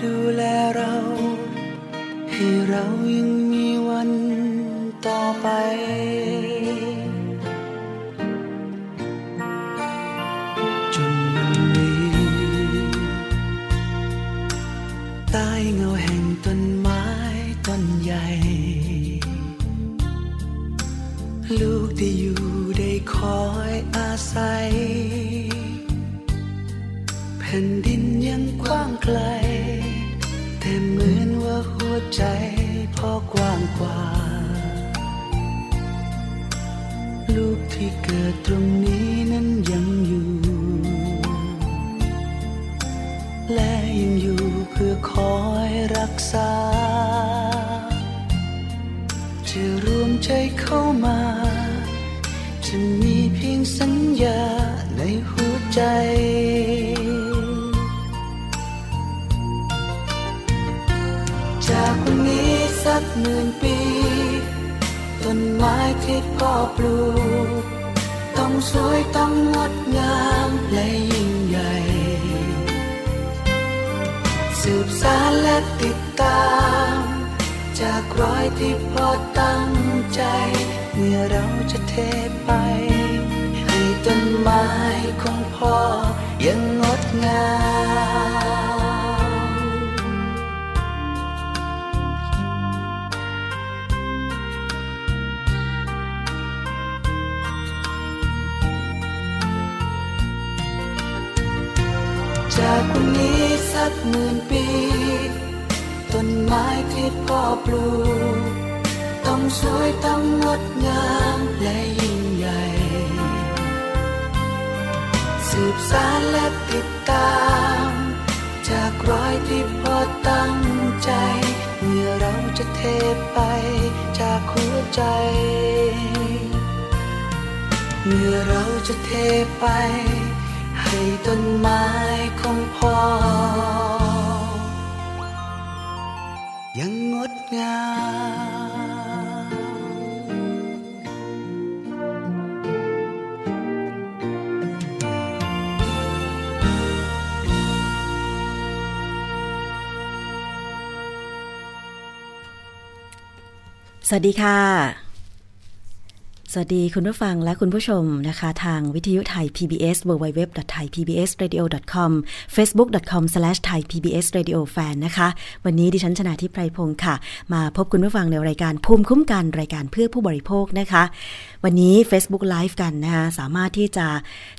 ดูแลเรา ให้เรายังมีวันต่อไป จนวันนี้ใต้เงาแห่งต้นไม้ต้นใหญ่ ลูกได้อยู่ได้คอย ที่พ่อปลูก ต้องสวยต้องงดงามและยิ่งใหญ่ สืบสารและติดตาม จากรอยที่พ่อตั้งใจ เมื่อเราจะเทไป ให้ต้นไม้ของพ่อยังงดงาม จากวันนี้สักหมื่นปี ต้นไม้ที่พ่อปลูก ต้องสวยต้องงดงามและยิ่งใหญ่ สืบสารและติดตาม จากรอยที่พ่อตั้งใจ เมื่อเราจะเทไปจากหัวใจ เมื่อเราจะเทไป ให้ต้นไม้ของพ่อ ยังงดงามสวัสดีค่ะ สวัสดีคุณผู้ฟังและคุณผู้ชมนะคะ ทางวิทยุไทย PBS www.thaipbsradio.com facebook.com/thaipbsradiofan นะคะ วันนี้ดิฉันชนะทิพไพรพงศ์ค่ะ มาพบคุณผู้ฟังในรายการภูมิคุ้มกันรายการเพื่อผู้บริโภคนะคะ วันนี้ Facebook Live กันนะคะสามารถที่จะ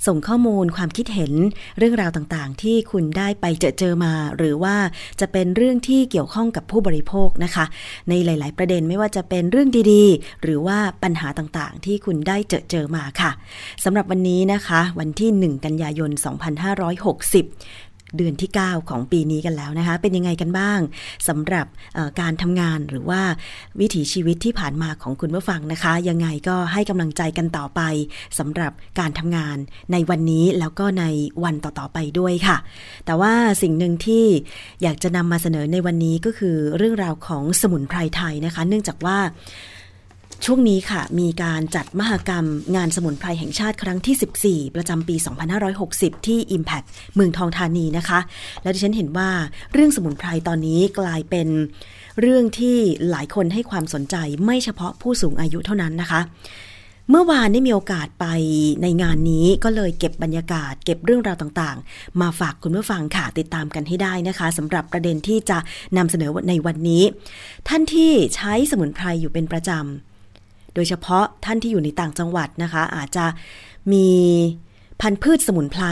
ส่งข้อมูลความคิดเห็นเรื่องราวต่างๆ ที่คุณได้ไปเจอเจอมา หรือว่าจะเป็นเรื่องที่เกี่ยวข้องกับผู้บริโภคนะคะ ในหลาย ๆ ประเด็นไม่ว่าจะเป็นเรื่องดีๆ หรือว่าปัญหาต่างๆ ที่คุณได้เจอเจอมาค่ะสำหรับวันนี้นะคะ วันที่ 1 กันยายน 2560 เดือนที่ 9 ของปีนี้กันแล้วนะคะ เป็นยังไงกันบ้างสำหรับการทำงานหรือว่าวิถีชีวิตที่ผ่านมาของคุณผู้ฟังนะคะ ยังไงก็ให้กำลังใจกันต่อไปสำหรับการทำงานในวันนี้แล้วก็ในวันต่อๆไปด้วยค่ะ แต่ว่าสิ่งหนึ่งที่อยากจะนำมาเสนอในวันนี้ก็คือเรื่องราวของสมุนไพรไทยนะคะ เนื่องจากว่า ช่วงนี้ค่ะ มีการจัดมหกรรมงานสมุนไพรแห่งชาติครั้งที่ 14 ประจำปี 2560 ที่ Impact เมืองทองธานีนะคะ และดิฉันเห็นว่าเรื่องสมุนไพรตอนนี้กลายเป็นเรื่องที่หลายคนให้ความสนใจไม่เฉพาะผู้สูงอายุเท่านั้นนะคะ เมื่อวานได้มีโอกาสไปในงานนี้ก็เลยเก็บบรรยากาศ เก็บเรื่องราวต่างๆ มาฝากคุณผู้ฟังค่ะติดตามกันให้ได้นะคะสำหรับประเด็นที่จะนำเสนอในวันนี้ ท่านที่ใช้สมุนไพรอยู่เป็นประจำ โดยเฉพาะท่านที่อยู่ในต่างจังหวัดนะคะ อาจจะมีพันธุ์พืชสมุนไพร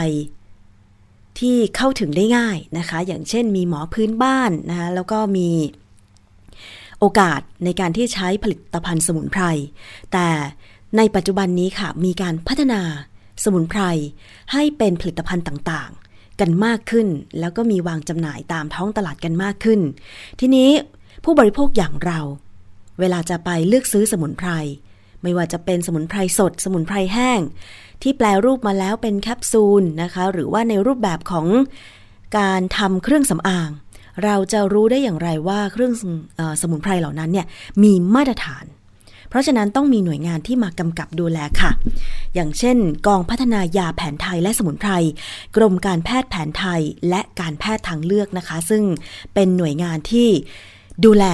ที่เข้าถึงได้ง่ายนะคะ อย่างเช่นมีหมอพื้นบ้านนะคะแล้วก็มีโอกาสในการที่ใช้ผลิตภัณฑ์สมุนไพร แต่ในปัจจุบันนี้ค่ะ มีการพัฒนาสมุนไพรให้เป็นผลิตภัณฑ์ต่างๆ กันมากขึ้น แล้วก็มีวางจำหน่ายตามท้องตลาดกันมากขึ้น ทีนี้ผู้บริโภคอย่างเรา เวลาจะไปเลือกซื้อสมุนไพร ไม่ว่าจะเป็นสมุนไพรสด สมุนไพรแห้ง ที่แปลรูปมาแล้วเป็นแคปซูลนะคะ หรือว่าในรูปแบบของการทำเครื่องสำอาง เราจะรู้ได้อย่างไรว่าเครื่องสมุนไพรเหล่านั้นเนี่ยมีมาตรฐาน เพราะฉะนั้นต้องมีหน่วยงานที่มากำกับดูแลค่ะ อย่างเช่น กองพัฒนายาแผนไทยและสมุนไพร กรมการแพทย์แผนไทยและการแพทย์ทางเลือกนะคะ ซึ่งเป็นหน่วยงานที่ดูแล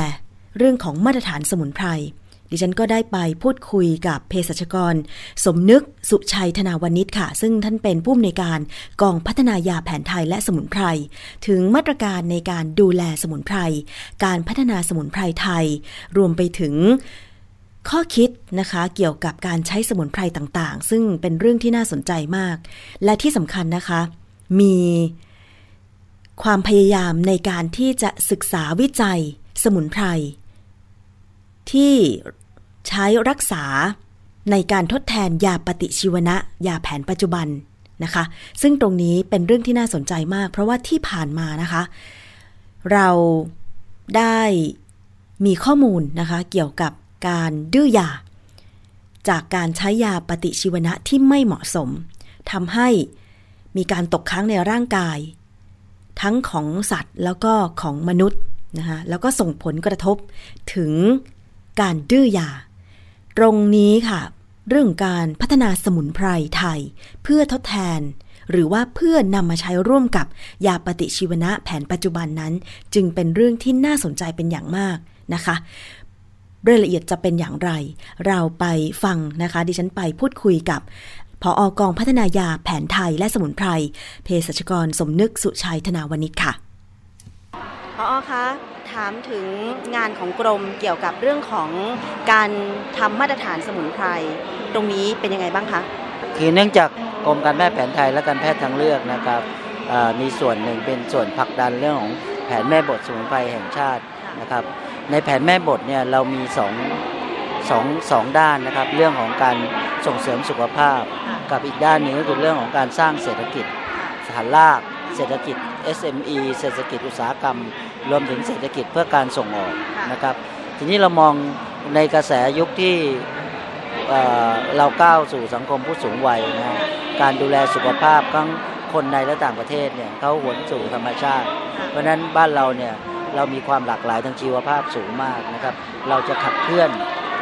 เรื่องของมาตรฐานสมุนไพร ดิฉันก็ได้ไปพูดคุยกับเภสัชกร สมนึกสุชัยธนาวนิชค่ะ ซึ่งท่านเป็นผู้อำนวยการกองพัฒนายาแผนไทยและสมุนไพร ถึงมาตรการในการดูแลสมุนไพร การพัฒนาสมุนไพรไทย รวมไปถึงข้อคิดนะคะเกี่ยวกับการใช้สมุนไพรต่างๆ ซึ่งเป็นเรื่องที่น่าสนใจมาก และที่สำคัญนะคะ มีความพยายามในการที่จะศึกษาวิจัย สมุนไพร ที่ใช้รักษาในการทดแทนยาปฏิชีวนะ ยาแผนปัจจุบันนะคะ ซึ่งตรงนี้เป็นเรื่องที่น่าสนใจมาก เพราะว่าที่ผ่านมานะคะ เราได้มีข้อมูลนะคะเกี่ยวกับการดื้อยา จากการใช้ยาปฏิชีวนะที่ไม่เหมาะสมทำให้มีการตกค้างในร่างกาย ทั้งของสัตว์แล้วก็ของมนุษย์ นะคะแล้วก็ส่งผลกระทบถึงการดื้อยา ตรงนี้ค่ะ เรื่องการพัฒนาสมุนไพรไทย เพื่อทดแทน หรือว่าเพื่อนำมาใช้ร่วมกับยาปฏิชีวนะแผนปัจจุบันนั้น จึงเป็นเรื่องที่น่าสนใจเป็นอย่างมากนะคะรายละเอียดจะเป็นอย่างไร เราไปฟังนะคะ ดิฉันไปพูดคุยกับพออกองพัฒนายาแผนไทยและสมุนไพรเภสัชกรสมนึกสุชัยธนาวณิชค่ะ พออคะถามถึงงานของกรมเกี่ยวกับเรื่องของการทำมาตรฐานสมุนไพรตรงนี้เป็นยังไงบ้างคะคือเนื่องจากกรมการแพทย์แผนไทยและการแพทย์ทางเลือกนะครับมีส่วนหนึ่งเป็นส่วนผลักดันเรื่องของแผนแม่บทสมุนไพรแห่งชาตินะครับ ในแผนแม่บทเนี่ยเรามีสองสองสองด้านนะครับ เรื่องของการส่งเสริมสุขภาพ กับอีกด้านหนึ่งก็คือเรื่องของการสร้างเศรษฐกิจฐานราก เศรษฐกิจ SME เศรษฐกิจอุตสาหกรรม รวมถึงเศรษฐกิจเพื่อการส่งออกนะครับ ทีนี้เรามองในกระแสยุคที่เราก้าวสู่สังคมผู้สูงวัยนะการดูแลสุขภาพทั้งคนในและต่างประเทศเนี่ยเขาหวนสู่ธรรมชาติ เพราะนั้นบ้านเราเนี่ยเรามีความหลากหลายทางชีวภาพสูงมากนะครับ เราจะขับเคลื่อน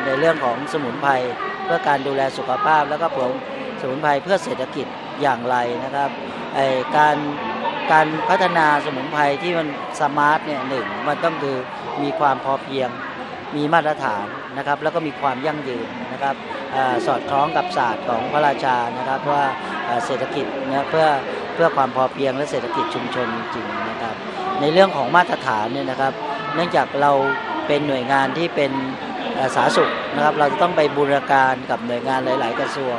ในเรื่องของสมุนไพรเพื่อการดูแลสุขภาพแล้วก็ผลสมุนไพรเพื่อเศรษฐกิจอย่างไรนะครับการ การพัฒนาสมุนไพรที่มันสมาร์ทเนี่ยหนึ่งมันต้องคือมีความพอเพียงมีมาตรฐานนะครับแล้วก็มีความยั่งยืนนะครับอสอดคล้องกับศาสตร์ของพระราชานะครับว่าเศรษฐกิจนะเพื่อเพื่อความพอเพียงและเศรษฐกิจชุมชนจริงนะครับ ในเรื่องของมาตรฐานเนี่ยนะครับ เนื่องจากเราเป็นหน่วยงานที่เป็นสาธารณสุขนะครับ เราจะต้องไปบูรณาการกับหน่วยงานหลาย ๆ กระทรวง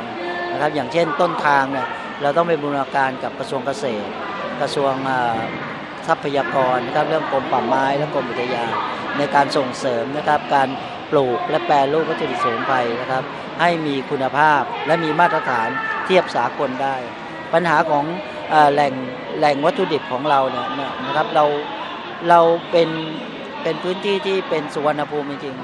นะครับ อย่างเช่นต้นทางเนี่ยเราต้องไปบูรณาการกับกระทรวงเกษตร กระทรวงทรัพยากรนะครับเรื่องกรมป่าไม้และกรมอุทยานในการส่งเสริมนะครับการปลูกและแปรรูปวัตถุดิบสมุนไพรนะครับ ให้มีคุณภาพและมีมาตรฐานเทียบสากลได้ ปัญหาของอแหล่งแหล่งวัตถุดิบของเราเนี่ยนะครับเราเราเป็นเป็นพื้นที่ที่เป็นสุวรรณภูมิจริง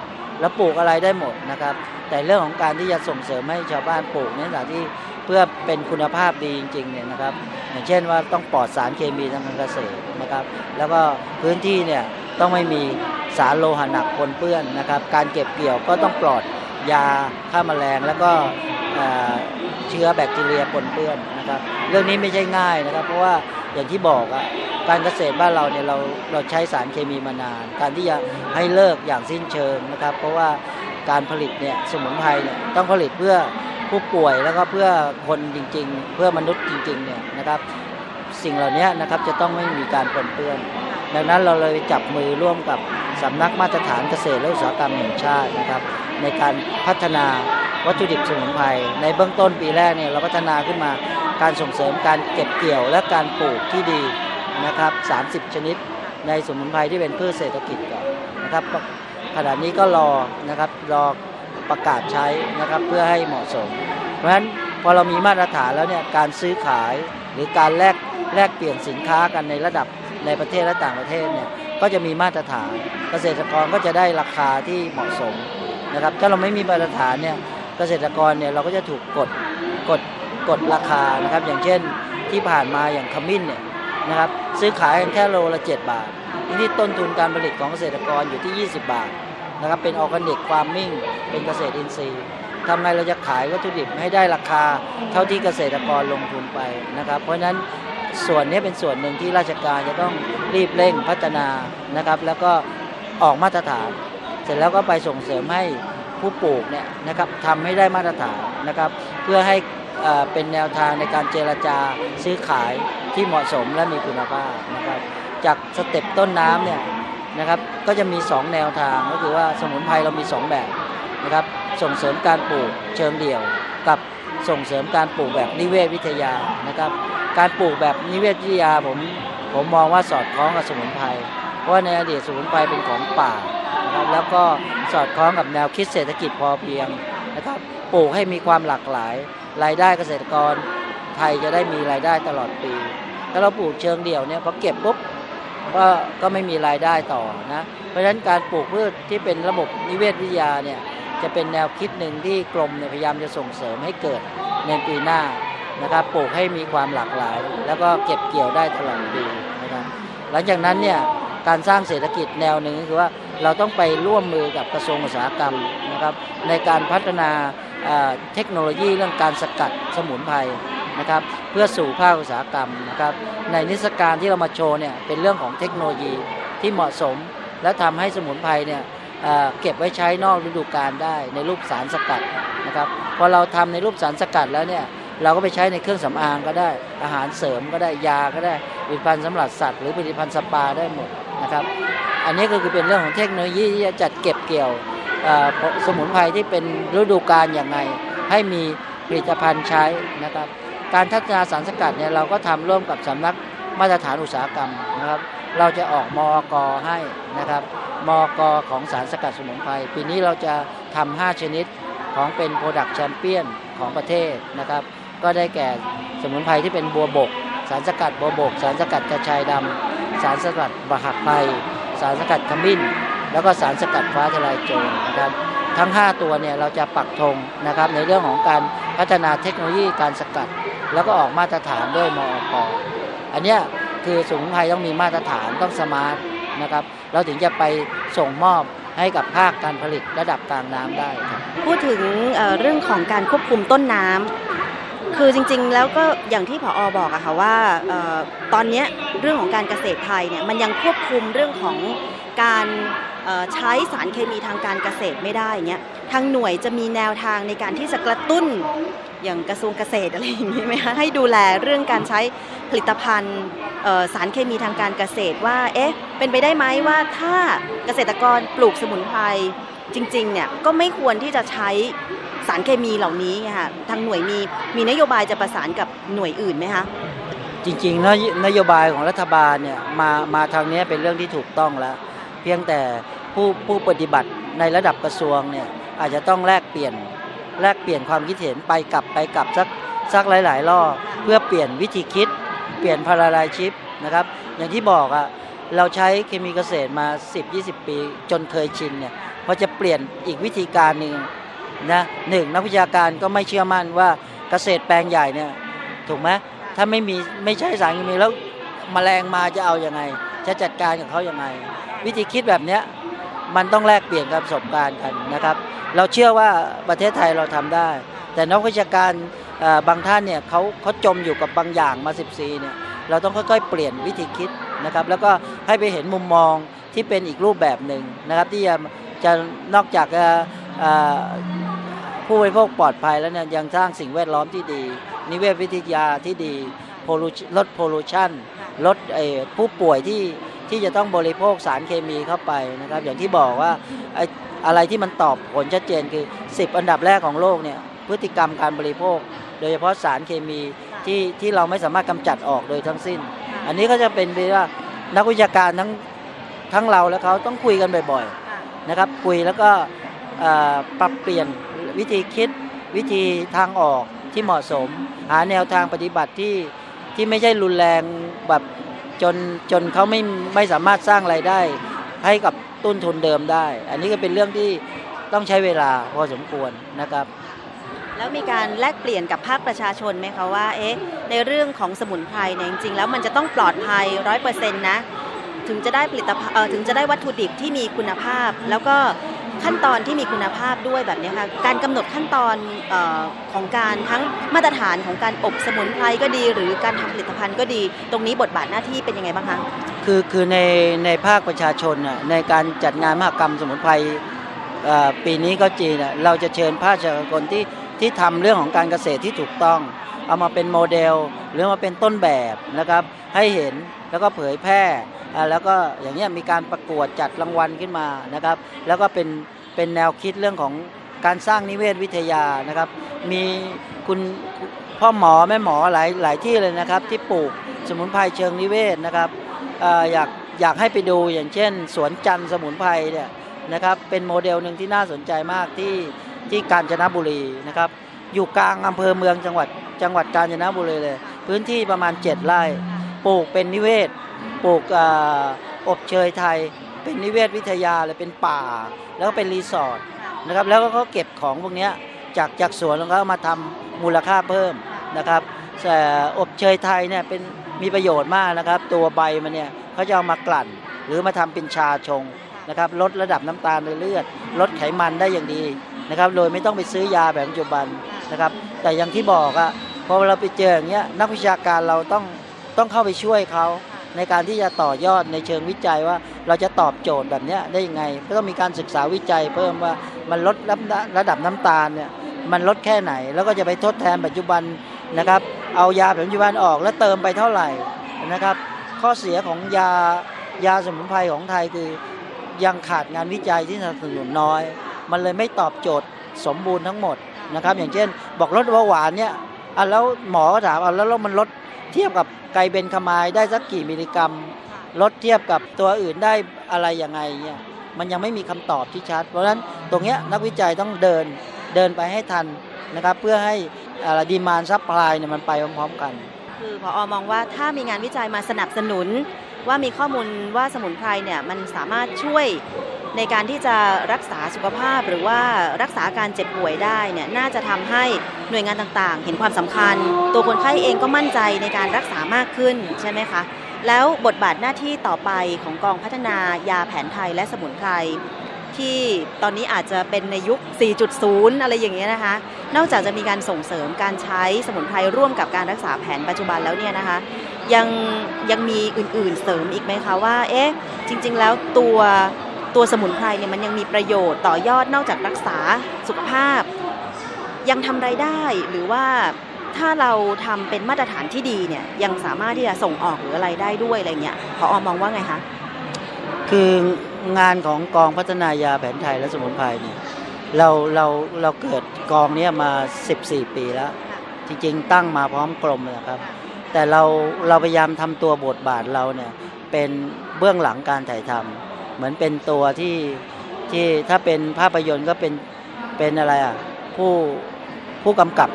แล้วปลูกอะไรได้หมดนะครับ แต่เรื่องของการที่จะส่งเสริมให้ชาวบ้านปลูกในสถานที่เพื่อเป็นคุณภาพดีจริงๆเนี่ยนะครับ อย่างเช่นว่าต้องปลอดสารเคมีทางการเกษตรนะครับ แล้วก็พื้นที่เนี่ยต้องไม่มีสารโลหะหนักปนเปื้อนนะครับ การเก็บเกี่ยวก็ต้องปลอดยาฆ่าแมลง แล้วก็ เชื้อแบคทีเรียปนเปื้อนนะครับ เรื่องนี้ไม่ใช่ง่ายนะครับ เพราะว่าอย่างที่บอกอะการเกษตรบ้านเราเนี่ยเราเราใช้สารเคมีมานาน การที่จะให้เลิกอย่างสิ้นเชิงนะครับ เพราะว่าการผลิตเนี่ยสมุนไพรเนี่ยต้องผลิตเพื่อผู้ป่วยแล้วก็เพื่อคนจริง ๆ เพื่อมนุษย์จริงๆเนี่ยนะครับ สิ่งเหล่านี้นะครับจะต้องไม่มีการปนเปื้อน ดังนั้นเราเลยจับมือร่วมกับสำนักมาตรฐานเกษตรและอุตสาหกรรมแห่งชาตินะครับ ในการพัฒนาวัตถุดิบสมุนไพรในเบื้องต้นปีแรกเนี่ยเราพัฒนาขึ้นมาการส่งเสริมการเก็บเกี่ยวและการปลูกที่ดีนะครับ 30 ชนิดในสมุนไพรที่เป็นพืชเศรษฐกิจก่อนนะครับขณะนี้ก็รอนะครับรอประกาศใช้นะครับเพื่อให้เหมาะสม เพราะฉะนั้นพอเรามีมาตรฐานแล้วเนี่ยการซื้อขายหรือการแลกแลกเปลี่ยนสินค้ากันในระดับ ในประเทศและต่างประเทศเนี่ยก็จะมีมาตรฐานเกษตรกรก็จะได้ราคาที่เหมาะสมนะครับ ถ้าเราไม่มีมาตรฐานเนี่ยเกษตรกรเนี่ยเราก็จะถูกกดกดกดราคานะครับ อย่างเช่นที่ผ่านมาอย่างขมิ้นเนี่ยนะครับซื้อขายกันแค่โลละ 7 บาททีนี้ต้นทุนการผลิตของเกษตรกรอยู่ที่ 20 บาทนะครับเป็น organic farming เป็นเกษตรอินทรีย์ทำไงเราจะขายวัตถุดิบให้ได้ราคาเท่าที่เกษตรกรลงทุนไปนะครับ เพราะฉะนั้น ส่วนนี้เป็นส่วนหนึ่งที่ราชการจะต้องรีบเร่งพัฒนานะครับ แล้วก็ออกมาตรฐาน เสร็จแล้วก็ไปส่งเสริมให้ผู้ปลูกเนี่ยนะครับทำให้ได้มาตรฐานนะครับ เพื่อให้เอ่อเป็นแนวทางในการเจรจาซื้อขายที่เหมาะสมและมีคุณภาพนะครับ จากสเต็ปต้นน้ำเนี่ยนะครับก็จะมี 2 แนวทางก็คือว่าสมุนไพรเรามี 2 แบบนะครับส่งเสริมการปลูกเชิงเดี่ยวกับ ส่งเสริมการปลูกแบบนิเวศวิทยานะครับ การปลูกแบบนิเวศวิทยาผมผมมองว่าสอดคล้องกับสมุนไพรเพราะในอดีตสมุนไพรเป็นของป่านะครับแล้วก็สอดคล้องกับแนวคิดเศรษฐกิจพอเพียงนะครับปลูกให้มีความหลากหลาย รายได้เกษตรกรไทยจะได้มีรายได้ตลอดปี ถ้าเราปลูกเชิงเดี่ยวเนี่ยพอเก็บปุ๊บก็ก็ไม่มีรายได้ต่อนะเพราะฉะนั้นการปลูกพืชที่เป็นระบบนิเวศวิทยาเนี่ย จะเป็นแนวคิดหนึ่งที่กรมเนี่ยพยายามจะส่งเสริมให้เกิดในปีหน้านะครับปลูกให้มีความหลากหลาย แล้วก็เก็บเกี่ยวได้ตลอดปีนะครับหลังจากนั้นเนี่ยการสร้างเศรษฐกิจแนวหนึ่งก็คือว่าเราต้องไปร่วมมือกับกระทรวงอุตสาหกรรมนะครับในการพัฒนาเอ่อเทคโนโลยีเรื่องการสกัดสมุนไพรนะครับเพื่อสู่ภาคอุตสาหกรรมนะครับในนิทรรศการที่เรามาโชว์เนี่ยเป็นเรื่องของเทคโนโลยีที่เหมาะสม และทำให้สมุนไพรเนี่ย เก็บไว้ใช้นอกฤดูกาลได้ในรูปสารสกัดนะครับพอเราทำในรูปสารสกัดแล้วเนี่ยเราก็ไปใช้ในเครื่องสำอางก็ได้อาหารเสริมก็ได้ยาก็ได้ผลิตภัณฑ์สำหรับสัตว์ หรือผลิตภัณฑ์สปาได้หมดนะครับอันนี้ก็คือเป็นเรื่องของเทคโนโลยีที่จะจัดเก็บเกี่ยวสมุนไพรที่เป็นฤดูกาลอย่างไรให้มีผลิตภัณฑ์ใช้นะครับการพัฒนาสารสกัดเนี่ยเราก็ทำร่วมกับสำนักมาตรฐานอุตสาหกรรมนะครับ เราจะออกมอกให้นะครับมอกของสารสกัดสมุนไพรปีนี้เราจะทำ5ชนิดของเป็น product champion ของประเทศนะครับ ก็ได้แก่สมุนไพรที่เป็นบัวบก สารสกัดบัวบก สารสกัดกระชายดำสารสกัดบะหักไพลสารสกัดขมิ้น แล้วก็สารสกัดฟ้าทะลายโจรนะครับทั้ง 5 ตัวเนี่ยเราจะปักธงนะครับในเรื่องของการพัฒนาเทคโนโลยีการสกัด แล้วก็ออกมาตรฐานด้วยมอปอันเนี้ย คือสมุนไพรต้องมีมาตรฐานต้องสมาร์ทนะครับเราถึงจะไปส่งมอบให้กับภาคการผลิตระดับกลางน้ำได้ครับพูดถึงเเรื่องของการควบคุมต้นน้ำคือจริงๆ แล้วก็อย่างที่ผออบอกอะค่ะว่าออตอนนี้เรื่องของการเกษตรไทยเนี่ยมันยังควบคุมเรื่องของการใช้สารเคมีทางการเกษตรไม่ได้เงี้ยทางหน่วยจะมีแนวทางในการที่จะกระตุ้น อย่างกระทรวงเกษตรอะไรอย่างนี้ไหมคะให้ดูแลเรื่องการใช้ผลิตภัณฑ์สารเคมีทางการเกษตรว่าเอ๊ะเป็นไปได้ไหมว่าถ้าเกษตรกรปลูกสมุนไพรจริงๆเนี่ยก็ไม่ควรที่จะใช้สารเคมีเหล่านี้ไงค่ะทางหน่วยมีมีนโยบายจะประสานกับหน่วยอื่นไหมคะจริงๆนโยนโยบายของรัฐบาลเนี่ยมามาทางนี้เป็นเรื่องที่ถูกต้องแล้ว เพียงแต่ผู้ผู้ปฏิบัติในระดับกระทรวงเนี่ยอาจจะต้องแลกเปลี่ยน แลกเปลี่ยนความคิดเห็นไปกลับไปกลับสักสักหลาย ๆ รอบเพื่อเปลี่ยนวิธีคิด เปลี่ยนพาราไดชิปนะครับ อย่างที่บอกอะเราใช้เคมีเกษตรมา 10-20 ปี จนเคยชินเนี่ยพอจะเปลี่ยนอีกวิธีการหนึ่งนะหนึ่งนักวิชาการก็ไม่เชื่อมั่นว่าเกษตรแปลงใหญ่เนี่ยถูกไหมถ้าไม่มีไม่ใช่สารเคมีแล้วมแมลงมาจะเอาอยัางไง จะจัดการกับเขายัางไง วิธีคิดแบบเนี้ย มันต้องแลกเปลี่ยนประสบการณ์กันนะครับ เราเชื่อว่าประเทศไทยเราทำได้ แต่นักวิชาการบางท่านเนี่ยเขาเขาจมอยู่กับบางอย่างมา10ปีเนี่ยเราต้องค่อยๆ เปลี่ยนวิธีคิดนะครับ แล้วก็ให้ไปเห็นมุมมองที่เป็นอีกรูปแบบหนึ่งนะครับ ที่จะจะนอกจากผู้บริโภคปลอดภัยแล้วเนี่ยยังสร้างสิ่งแวดล้อมที่ดี นิเวศวิทยาที่ดีลดโพลูชันลดผู้ป่วยที่ ที่จะต้องบริโภคสารเคมีเข้าไปนะครับ อย่างที่บอกว่าอะไรที่มันตอบผลชัดเจนคือ 10 อันดับแรกของโลกเนี่ยพฤติกรรมการบริโภค โดยเฉพาะสารเคมีที่ที่เราไม่สามารถกำจัดออกโดยทั้งสิ้น อันนี้ก็จะเป็นไปว่านักวิชาการทั้งทั้งเราและเขาต้องคุยกันบ่อยๆนะครับ คุยแล้วก็ปรับเปลี่ยนวิธีคิดวิธีทางออกที่เหมาะสม หาแนวทางปฏิบัติที่ที่ไม่ใช่รุนแรงแบบ จนจนเขาไม่ไม่สามารถสร้างไรายได้ให้กับต้นทุนเดิมได้ อันนี้ก็เป็นเรื่องที่ต้องใช้เวลาพอสมควรนะครับแล้วมีการแลกเปลี่ยนกับภาคประชาชนไหมคะว่าเอ๊ะในเรื่องของสมุนไพรเนี่ยจริงๆแล้วมันจะต้องปลอดภัยร้อยเปอร์เซ็นต์นะถึงจะได้ผลิตภัณฑ์ถึงจะได้วัตถุดิบที่มีคุณภาพ แล้วก็ ขั้นตอนที่มีคุณภาพด้วยแบบนี้ค่ะการกำหนดขั้นตอนออของการทั้งมาตรฐานของการอบสมุนไพรก็ดี หรือการทำผลิตภัณฑ์ก็ดี ตรงนี้บทบาทหน้าที่เป็นยังไงบ้างคะคือคือในในภาคประชาชนในการจัดงานมหกรรมสมุนไพรปีนี้ก็จีนเราจะเชิญภาคประชาชนที่ที่ทำเรื่องของการเกษตรที่ถูกต้อง เอามาเป็นโมเดล หรือมาเป็นต้นแบบนะครับ ให้เห็นแล้วก็เผยแพร่แล้วก็อย่างนี้ยมีการประกวดจัดรางวัลขึ้นมานะครับ แล้วก็เป็น เป็นแนวคิดเรื่องของการสร้างนิเวศวิทยานะครับ มีคุณพ่อหมอแม่หมอหลายหลายที่เลยนะครับ ที่ปลูกสมุนไพรเชิงนิเวศนะครับอยากอยากให้ไปดูอย่างเช่น สวนจันทร์สมุนไพรเนี่ยนะครับเป็นโมเดลหนึ่งที่น่าสนใจมากที่ที่กาญจนบุรีนะครับ อยู่กลางอำเภอเมืองจังหวัดจังหวัดกาญจนบุรีเลย พื้นที่ประมาณ 7 ไร่ปลูกเป็นนิเวศปลูกอบเชยไทย เป็นนิเวศวิทยาเลยเป็นป่า แล้วก็เป็นรีสอร์ทนะครับแล้วก็เขาเก็บของพวกนี้จากจากสวนแล้วก็มาทำมูลค่าเพิ่มนะครับแต่อบเชยไทยเนี่ยเป็นมีประโยชน์มากนะครับ ตัวใบมันเนี่ยเขาจะเอามากลั่น หรือมาทำเป็นชาชงนะครับลดระดับน้ำตาลในเลือด ลดไขมันได้อย่างดีนะครับโดยไม่ต้องไปซื้อยาแบบปัจจุบันนะครับ แต่อย่างที่บอกอะพอเราไปเจออย่างเงี้ยนักวิชาการเราต้องต้องเข้าไปช่วยเขา ในการที่จะต่อยอดในเชิงวิจัยว่าเราจะตอบโจทย์แบบนี้ได้ยังไงก็ต้องมีการศึกษาวิจัยเพิ่มว่ามันลดระดับน้ำตาลเนี่ยมันลดแค่ไหน แล้วก็จะไปทดแทนปัจจุบันนะครับ เอายาปัจจุบันออกแล้วเติมไปเท่าไหร่นะครับ ข้อเสียของยายาสมุนไพรของไทยคือยังขาดงานวิจัยที่สนับสนุนน้อย มันเลยไม่ตอบโจทย์สมบูรณ์ทั้งหมดนะครับ อย่างเช่น บอกลดเบาหวานเนี่ยอะแล้วหมอก็ถามอะแล้วมันลด เทียบกับไกเบนคามายได้สักกี่มิลลิกรัม ลดเทียบกับตัวอื่นได้อะไรยังไงเนี่ยมันยังไม่มีคำตอบที่ชัด เพราะฉะนั้นตรงนี้นักวิจัยต้องเดินเดินไปให้ทันนะครับเพื่อให้demand supply เนี่ยมันไปพร้อมๆกัน คือพออมองว่าถ้ามีงานวิจัยมาสนับสนุน ว่ามีข้อมูลว่าสมุนไพรเนี่ยมันสามารถช่วยในการที่จะรักษาสุขภาพหรือว่ารักษาการเจ็บป่วยได้เนี่ยน่าจะทำให้หน่วยงานต่างๆ เห็นความสำคัญ ตัวคนไข้เองก็มั่นใจในการรักษามากขึ้นใช่ไหมคะแล้วบทบาทหน้าที่ต่อไปของกองพัฒนายาแผนไทยและสมุนไพรที่ตอนนี้อาจจะเป็นในยุค 4.0 อะไรอย่างเงี้ยนะคะ นอกจากจะมีการส่งเสริมการใช้สมุนไพรร่วมกับการรักษาแผนปัจจุบันแล้วเนี่ยนะคะ ยังยังมีอื่นๆเสริมอีกไหมคะว่า เอ๊ะ จริง ๆ แล้วตัวตัวสมุนไพรเนี่ยมันยังมีประโยชน์ต่อยอดนอกจากรักษาสุขภาพ ยังทำไรายได้หรือว่าถ้าเราทำเป็นมาตรฐานที่ดีเนี่ยยังสามารถที่จะส่งออกหรืออะไรได้ด้วยอะไรเงี้ยพออมองว่าไงคะคืองานของกองพัฒนายาแผนไทยและสมุนไพรเนี่ยเราเราเราเกิดกองนี้มา 14 ปีแล้ว จริงๆ ตั้งมาพร้อมกลมนะครับ แต่เราเราพยายามทำตัวบทบาทเราเนี่ยเป็นเบื้องหลังการถ่ายทำเหมือนเป็นตัวที่ที่ถ้าเป็นภาพยนตร์ก็เป็นเป็นอะไรอะผู้ผู้กำกับ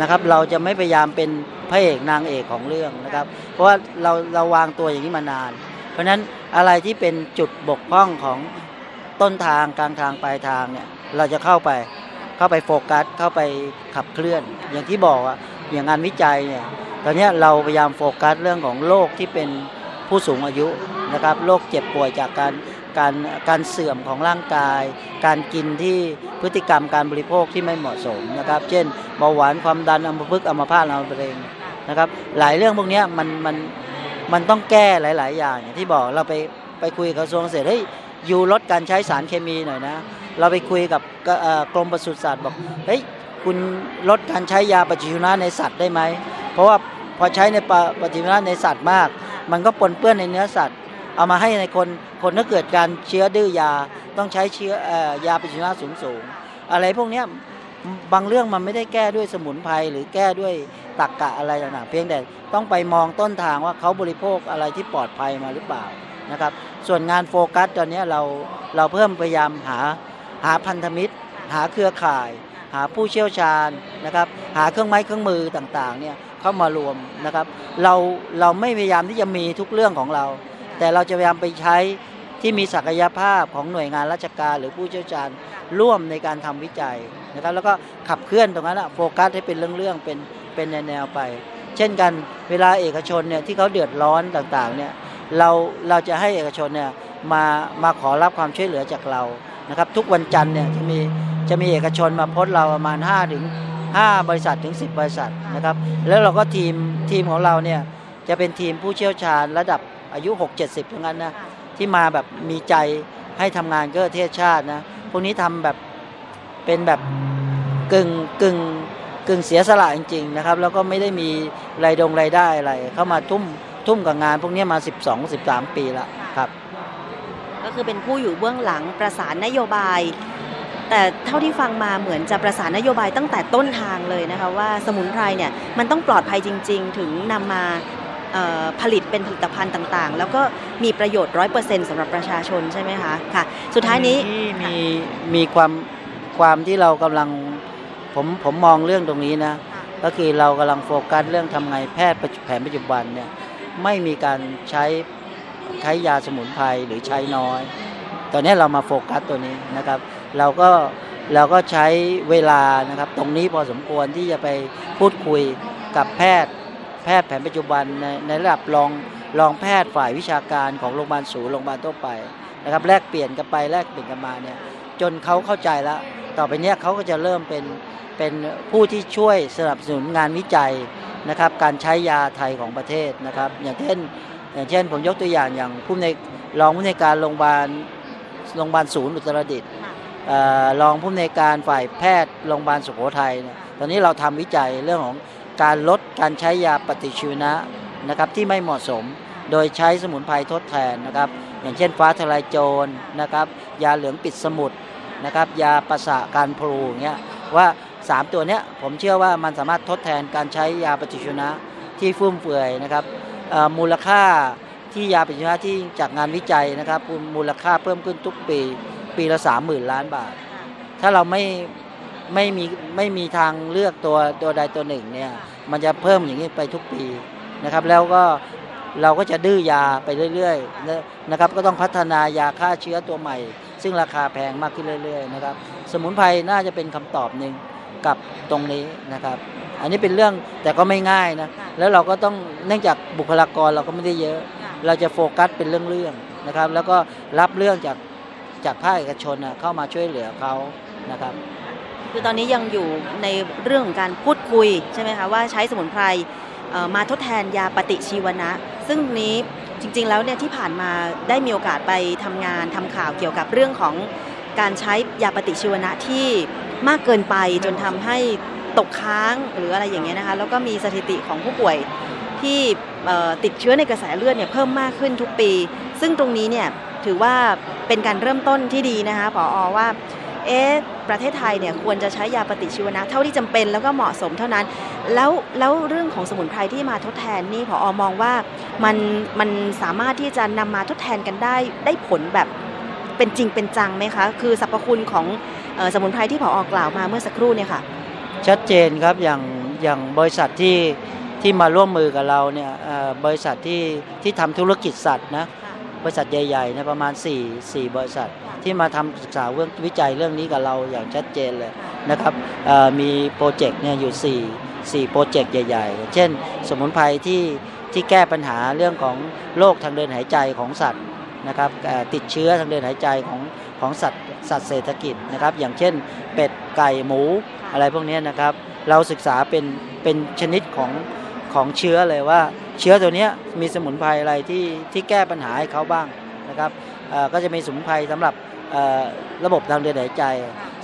นะครับ เราจะไม่พยายามเป็นพระเอกนางเอกของเรื่องนะครับ เพราะว่าเราเราวางตัวอย่างนี้มานาน เพราะฉะนั้นอะไรที่เป็นจุดบกพร่องของต้นทางกลางทางปลายทางเนี่ยเราจะเข้าไปเข้าไปโฟกัสเข้าไปขับเคลื่อน อย่างที่บอกอะ อย่างงานวิจัยเนี่ยตอนนี้เราพยายามโฟกัสเรื่องของโรคที่เป็นผู้สูงอายุนะครับโรคเจ็บป่วยจากการการการเสื่อมของร่างกาย การกินที่พฤติกรรมการบริโภคที่ไม่เหมาะสมนะครับ เช่นเบาหวานความดันอัมพฤกษ์อัมพาตอัมพฤกษ์นะครับ หลายเรื่องพวกนี้มันมันมันต้องแก้หลาย ๆ อย่างอย่างที่บอกเราไปไปคุยกับกระทรวงเกษตรเฮ้ยอยู่ลดการใช้สารเคมีหน่อยนะ เราไปคุยกับกเอ่อกรมปศุสัตว์บอกเฮ้ย คุณลดการใช้ยาปฏิชีวนะในสัตว์ได้ไหม เพราะว่าพอใช้ในปฏิชีวนะในสัตว์มาก มันก็ปนเปื้อนในเนื้อสัตว์ เอามาให้ในคนคนถ้าเกิดการเชื้อดื้อยาต้องใช้เชื้อออยาปฏิชีวนะสูงสูงอะไรพวกนี้บางเรื่องมันไม่ได้แก้ด้วยสมุนไพรหรือแก้ด้วยตรรกกะอะไรต่างๆเพียงแต่ต้องไปมองต้นทางว่าเขาบริโภคอะไรที่ปลอดภัยมาหรือเปล่านะครับ ส่วนงานโฟกัสตอนนี้เราเราเพิ่มพยายามหาหาพันธมิตร หาเครือข่าย หาผู้เชี่ยวชาญนะครับ หาเครื่องไม้เครื่องมือต่างๆเนี่ยเข้ามารวมนะครับ เราเราไม่พยายามที่จะมีทุกเรื่องของเรา แต่เราจะพยายามไปใช้ที่มีศักยภาพของหน่วยงานราชการหรือผู้เชี่ยวชาญร่วมในการทำวิจัยนะครับ แล้วก็ขับเคลื่อนตรงนั้นอะโฟกัสให้เป็นเรื่องๆเป็นเป็นแนวๆไป เช่นกันเวลาเอกชนเนี่ยที่เขาเดือดร้อนต่างๆเนี่ยเราเราจะให้เอกชนเนี่ยมามาขอรับความช่วยเหลือจากเรา นะครับทุกวันจันทร์เนี่ยจะมีจะมีเอกชนมาพบเราประมาณ5ถึง5บริษัทถึง 10 บริษัทนะครับแล้วเราก็ทีมทีมของเราเนี่ยจะเป็นทีมผู้เชี่ยวชาญระดับอายุ 6 70ทั้งนั้นนะที่มาแบบมีใจให้ทำงานเพื่อประเทศชาตินะพวกนี้ทำแบบเป็นแบบกึ่งกึ่งกึ่งเสียสละจริงๆนะครับแล้วก็ไม่ได้มีรายดงรายได้อะไร เข้ามาทุ่มทุ่มกับงาน พวกนี้มา 12 13 ปีล้วครับ คือเป็นผู้อยู่เบื้องหลังประสานนโยบาย แต่เท่าที่ฟังมาเหมือนจะประสานนโยบายตั้งแต่ต้นทางเลยนะคะว่าสมุนไพรเนี่ยมันต้องปลอดภัยจริง ๆ ถึงนำมาเอ่อผลิตเป็นผลิตภัณฑ์ต่างๆ แล้วก็มีประโยชน์ร้อยเปอร์เซ็นต์สำหรับประชาชนใช่ไหมคะค่ะ สุดท้ายนี้ที่มีมีความความที่เรากำลังผมผมมองเรื่องตรงนี้นะก็คือเรากำลังโฟกัสเรื่องทำไงแพทย์แผนปัจจุบันเนี่ยไม่มีการใช้ ใช้ยาสมุนไพรหรือใช้น้อย ตอนนี้เรามาโฟกัสตัวนี้นะครับ เราก็เราก็ใช้เวลานะครับ ตรงนี้พอสมควรที่จะไปพูดคุยกับแพทย์ แพทย์แผนปัจจุบันในในระดับรองรองแพทย์ฝ่ายวิชาการของโรงพยาบาลศูนย์โรงพยาบาลทั่วไปนะครับแลกเปลี่ยนกันไปแลกเปลี่ยนกันมาเนี่ยจนเขาเข้าใจแล้ว ต่อไปเนี้ยเขาก็จะเริ่มเป็นเป็นผู้ที่ช่วยสนับสนุนงานวิจัยนะครับ การใช้ยาไทยของประเทศนะครับ อย่างเช่น อย่างเช่นผมยกตัวอย่างอย่างผู้ในรองผู้ในวยการโรงพยาบาลโรงพยาบาลศูนย์อุตรดิตถ์เอ่อรองผู้ในวยการฝ่ายแพทย์โรงพยาบาลสุโขทัยเนี่ยตอนนี้เราทำวิจัยเรื่องของการลดการใช้ยาปฏิชีวนะนะครับที่ไม่เหมาะสมโดยใช้สมุนไพรทดแทนนะครับ อย่างเช่นฟ้าทลายโจรนะครับ ยาเหลืองปิดสมุดนะครับ ยาประสาการพลูอย่างเงี้ยว่า 3 ตัวเนี้ยผมเชื่อว่ามันสามารถทดแทนการใช้ยาปฏิชีวนะที่ฟุ่มเฟือยนะครับเอ่อ มูลค่าที่ยาปฏิชีวนะที่จากงานวิจัยนะครับมูลค่าเพิ่มขึ้นทุกปี ปีละ 30,000 ล้านบาท ถ้าเราไม่ไม่มีไม่มีทางเลือกตัวตัวใดตัวหนึ่งเนี่ยมันจะเพิ่มอย่างนี้ไปทุกปีนะครับ แล้วก็เราก็จะดื้อยาไปเรื่อยๆนะนะครับ ก็ต้องพัฒนายาฆ่าเชื้อตัวใหม่ ซึ่งราคาแพงมากขึ้นเรื่อย ๆ นะครับ สมุนไพรน่าจะเป็นคำตอบหนึ่งกับตรงนี้นะครับ อันนี้เป็นเรื่องแต่ก็ไม่ง่ายนะ แล้วเราก็ต้องเนื่องจากบุคลากรเราก็ไม่ได้เยอะ เราจะโฟกัสเป็นเรื่องๆนะครับ แล้วก็รับเรื่องจากจากภาคเอกชนน่ะเข้ามาช่วยเหลือเขานะครับ คือตอนนี้ยังอยู่ในเรื่องของการพูดคุยใช่ไหมคะว่าใช้สมุนไพรเอ่อมาทดแทนยาปฏิชีวนะ ซึ่งนี้จริงๆแล้วเนี่ยที่ผ่านมาได้มีโอกาสไปทำงานทำข่าวเกี่ยวกับเรื่องของการใช้ยาปฏิชีวนะที่มากเกินไปจนทำให้ ตกค้างหรืออะไรอย่างเงี้ยนะคะ แล้วก็มีสถิติของผู้ป่วยที่ติดเชื้อในกระแสเลือดเนี่ยเพิ่มมากขึ้นทุกปี ซึ่งตรงนี้เนี่ยถือว่าเป็นการเริ่มต้นที่ดีนะคะผออว่าเอ๊ะประเทศไทยเนี่ยควรจะใช้ยาปฏิชีวนะเท่าที่จำเป็นแล้วก็เหมาะสมเท่านั้น แล้วแล้วเรื่องของสมุนไพรที่มาทดแทนนี่พออมองว่ามันมันสามารถที่จะนำมาทดแทนกันได้ได้ผลแบบเป็นจริงเป็นจังไหมคะ คือสรรพคุณของออสมุนไพรที่พออกล่าวมาเมื่อสักครู่เนี่ยค่ะ ชัดเจนครับอย่างอย่างบริษัทที่ทที่มาร่วมมือกับเราเนี่ยเอ่อบริษัทที่ที่ทำธุรกิจสัตว์นะบริษัทใหญ่ๆเนยประมาณ 4 4 บริษัท ที่มาทำศึกษาเรื่องวิจัยเรื่องนี้กับเราอย่างชัดเจนเลยนะครับเอ่อมีโปรเจกต์เนี่ยอยู่ 4 4 โปรเจกต์ใหญ่ ๆ เช่น สมุนไพรที่ที่แก้ปัญหาเรื่องของโรคทางเดินหายใจของสัตว์นะครับเอ่อติดเชื้อทางเดินหายใจของของสัตว์ สัตว์เศรษฐกิจนะครับ อย่างเช่น เป็ดไก่หมูอะไรพวกเนี้ยนะครับ เราศึกษาเป็นเป็นชนิดของของเชื้อเลยว่า เชื้อตัวเนี้ยมีสมุนไพรอะไรที่ที่แก้ปัญหาให้เขาบ้างนะครับเอ่อก็จะมีสมุนไพรสำหรับเอ่อระบบทางเดินหายใจ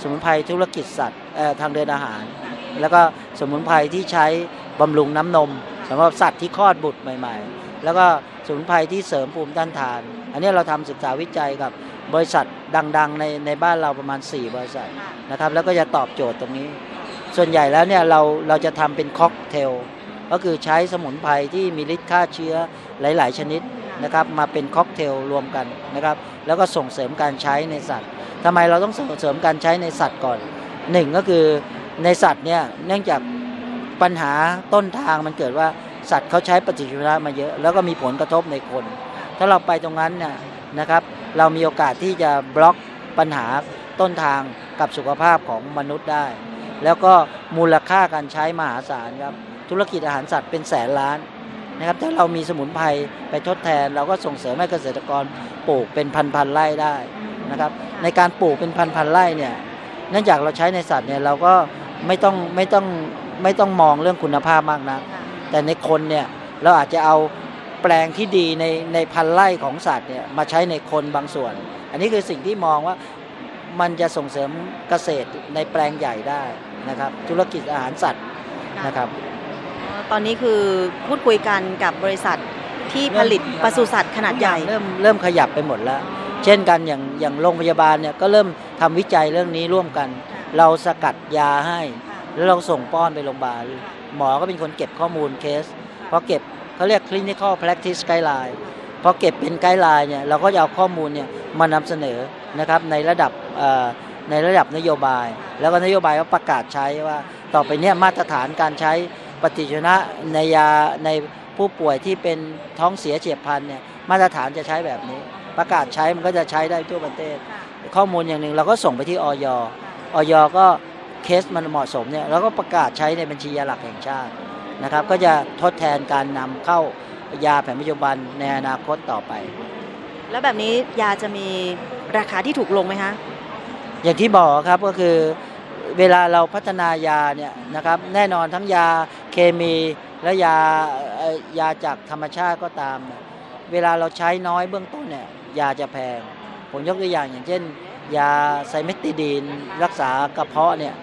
สมุนไพรธุรกิจสัตว์เอ่อทางเดินอาหาร แล้วก็สมุนไพรที่ใช้บำรุงน้ำนมสำหรับสัตว์ที่คลอดบุตรใหม่ ๆ แล้วก็สมุนไพรที่เสริมภูมิต้านทาน อันนี้เราทำศึกษาวิจัยกับ บริษัทดังๆในในบ้านเราประมาณ 4 บริษัทนะครับ แล้วก็จะตอบโจทย์ตรงนี้ ส่วนใหญ่แล้วเนี่ยเราเราจะทำเป็นค็อกเทลก็คือใช้สมุนไพรที่มีฤทธิ์ฆ่าเชื้อหลาย ๆ ชนิดนะครับมาเป็นค็อกเทลรวมกันนะครับ แล้วก็ส่งเสริมการใช้ในสัตว์ทำไมเราต้องส่งเสริมการใช้ในสัตว์ก่อนหนึ่งก็คือในสัตว์เนี่ยเนื่องจากปัญหาต้นทางมันเกิดว่าสัตว์เขาใช้ปฏิชีวนะมาเยอะ แล้วก็มีผลกระทบในคน ถ้าเราไปตรงนั้นเนี่ยนะครับ เรามีโอกาสที่จะบล็อกปัญหาต้นทางกับสุขภาพของมนุษย์ได้ แล้วก็มูลค่าการใช้มหาศาลครับธุรกิจอาหารสัตว์เป็นแสนล้านนะครับถ้าเรามีสมุนไพรไปทดแทน เราก็ส่งเสริมให้เกษตรกรปลูกเป็นพันๆไร่ได้นะครับในการปลูกเป็นพันๆไร่เนี่ยเนื่องจากเราใช้ในสัตว์เนี่ยเราก็ไม่ต้องไม่ต้องไม่ต้องมองเรื่องคุณภาพมากนะแต่ในคนเนี่ยเราอาจจะเอา แปลงที่ดีในในพันไร่ของสัตว์เนี่ยมาใช้ในคนบางส่วน อันนี้คือสิ่งที่มองว่ามันจะส่งเสริมเกษตรในแปลงใหญ่ได้นะครับ ธุรกิจอาหารสัตว์นะครับ ตอนนี้คือพูดคุยกันกับบริษัทที่ผลิตปศุสัตว์ขนาดใหญ่เริ่มเริ่มขยับไปหมดแล้ว เช่นกันอย่างอย่างโรงพยาบาลเนี่ยก็เริ่มทำวิจัยเรื่องนี้ร่วมกัน เราสกัดยาให้ แล้วเราส่งป้อนไปโรงพยาบาล หมอก็เป็นคนเก็บข้อมูลเคสพอเก็บ เขาเรียก clinical practice guideline พอเก็บเป็นไกด์ไลน์เนี่ยเราก็จะเอาข้อมูลเนี่ยมานำเสนอนะครับในระดับในระดับนโยบาย แล้วก็นโยบายก็ประกาศใช้ว่า ต่อไปเนี่ยมาตรฐานการใช้ปฏิชนะในยาในผู้ป่วยที่เป็นท้องเสียเฉียบพลันเนี่ยมาตรฐานจะใช้แบบนี้ ประกาศใช้มันก็จะใช้ได้ทั่วประเทศ ข้อมูลอย่างหนึ่งเราก็ส่งไปที่ออยออยก็เคสมันเหมาะสมเนี่ยเราก็ประกาศใช้ในบัญชียาหลักแห่งชาติ นะครับก็จะทดแทนการนำเข้ายาแผนปัจจุบันในอนาคตต่อไป แล้วแบบนี้ยาจะมีราคาที่ถูกลงไหมคะอย่างที่บอกครับก็คือเวลาเราพัฒนายาเนี่ยนะครับแน่นอนทั้งยาเคมีและยาเอ่อยาจากธรรมชาติก็ตามเนี่ยเวลาเราใช้น้อยเบื้องต้นเนี่ยยาจะแพง ผมยกตัวอย่างอย่างเช่น ยาไซเมติดีน รักษากระเพาะเนี่ย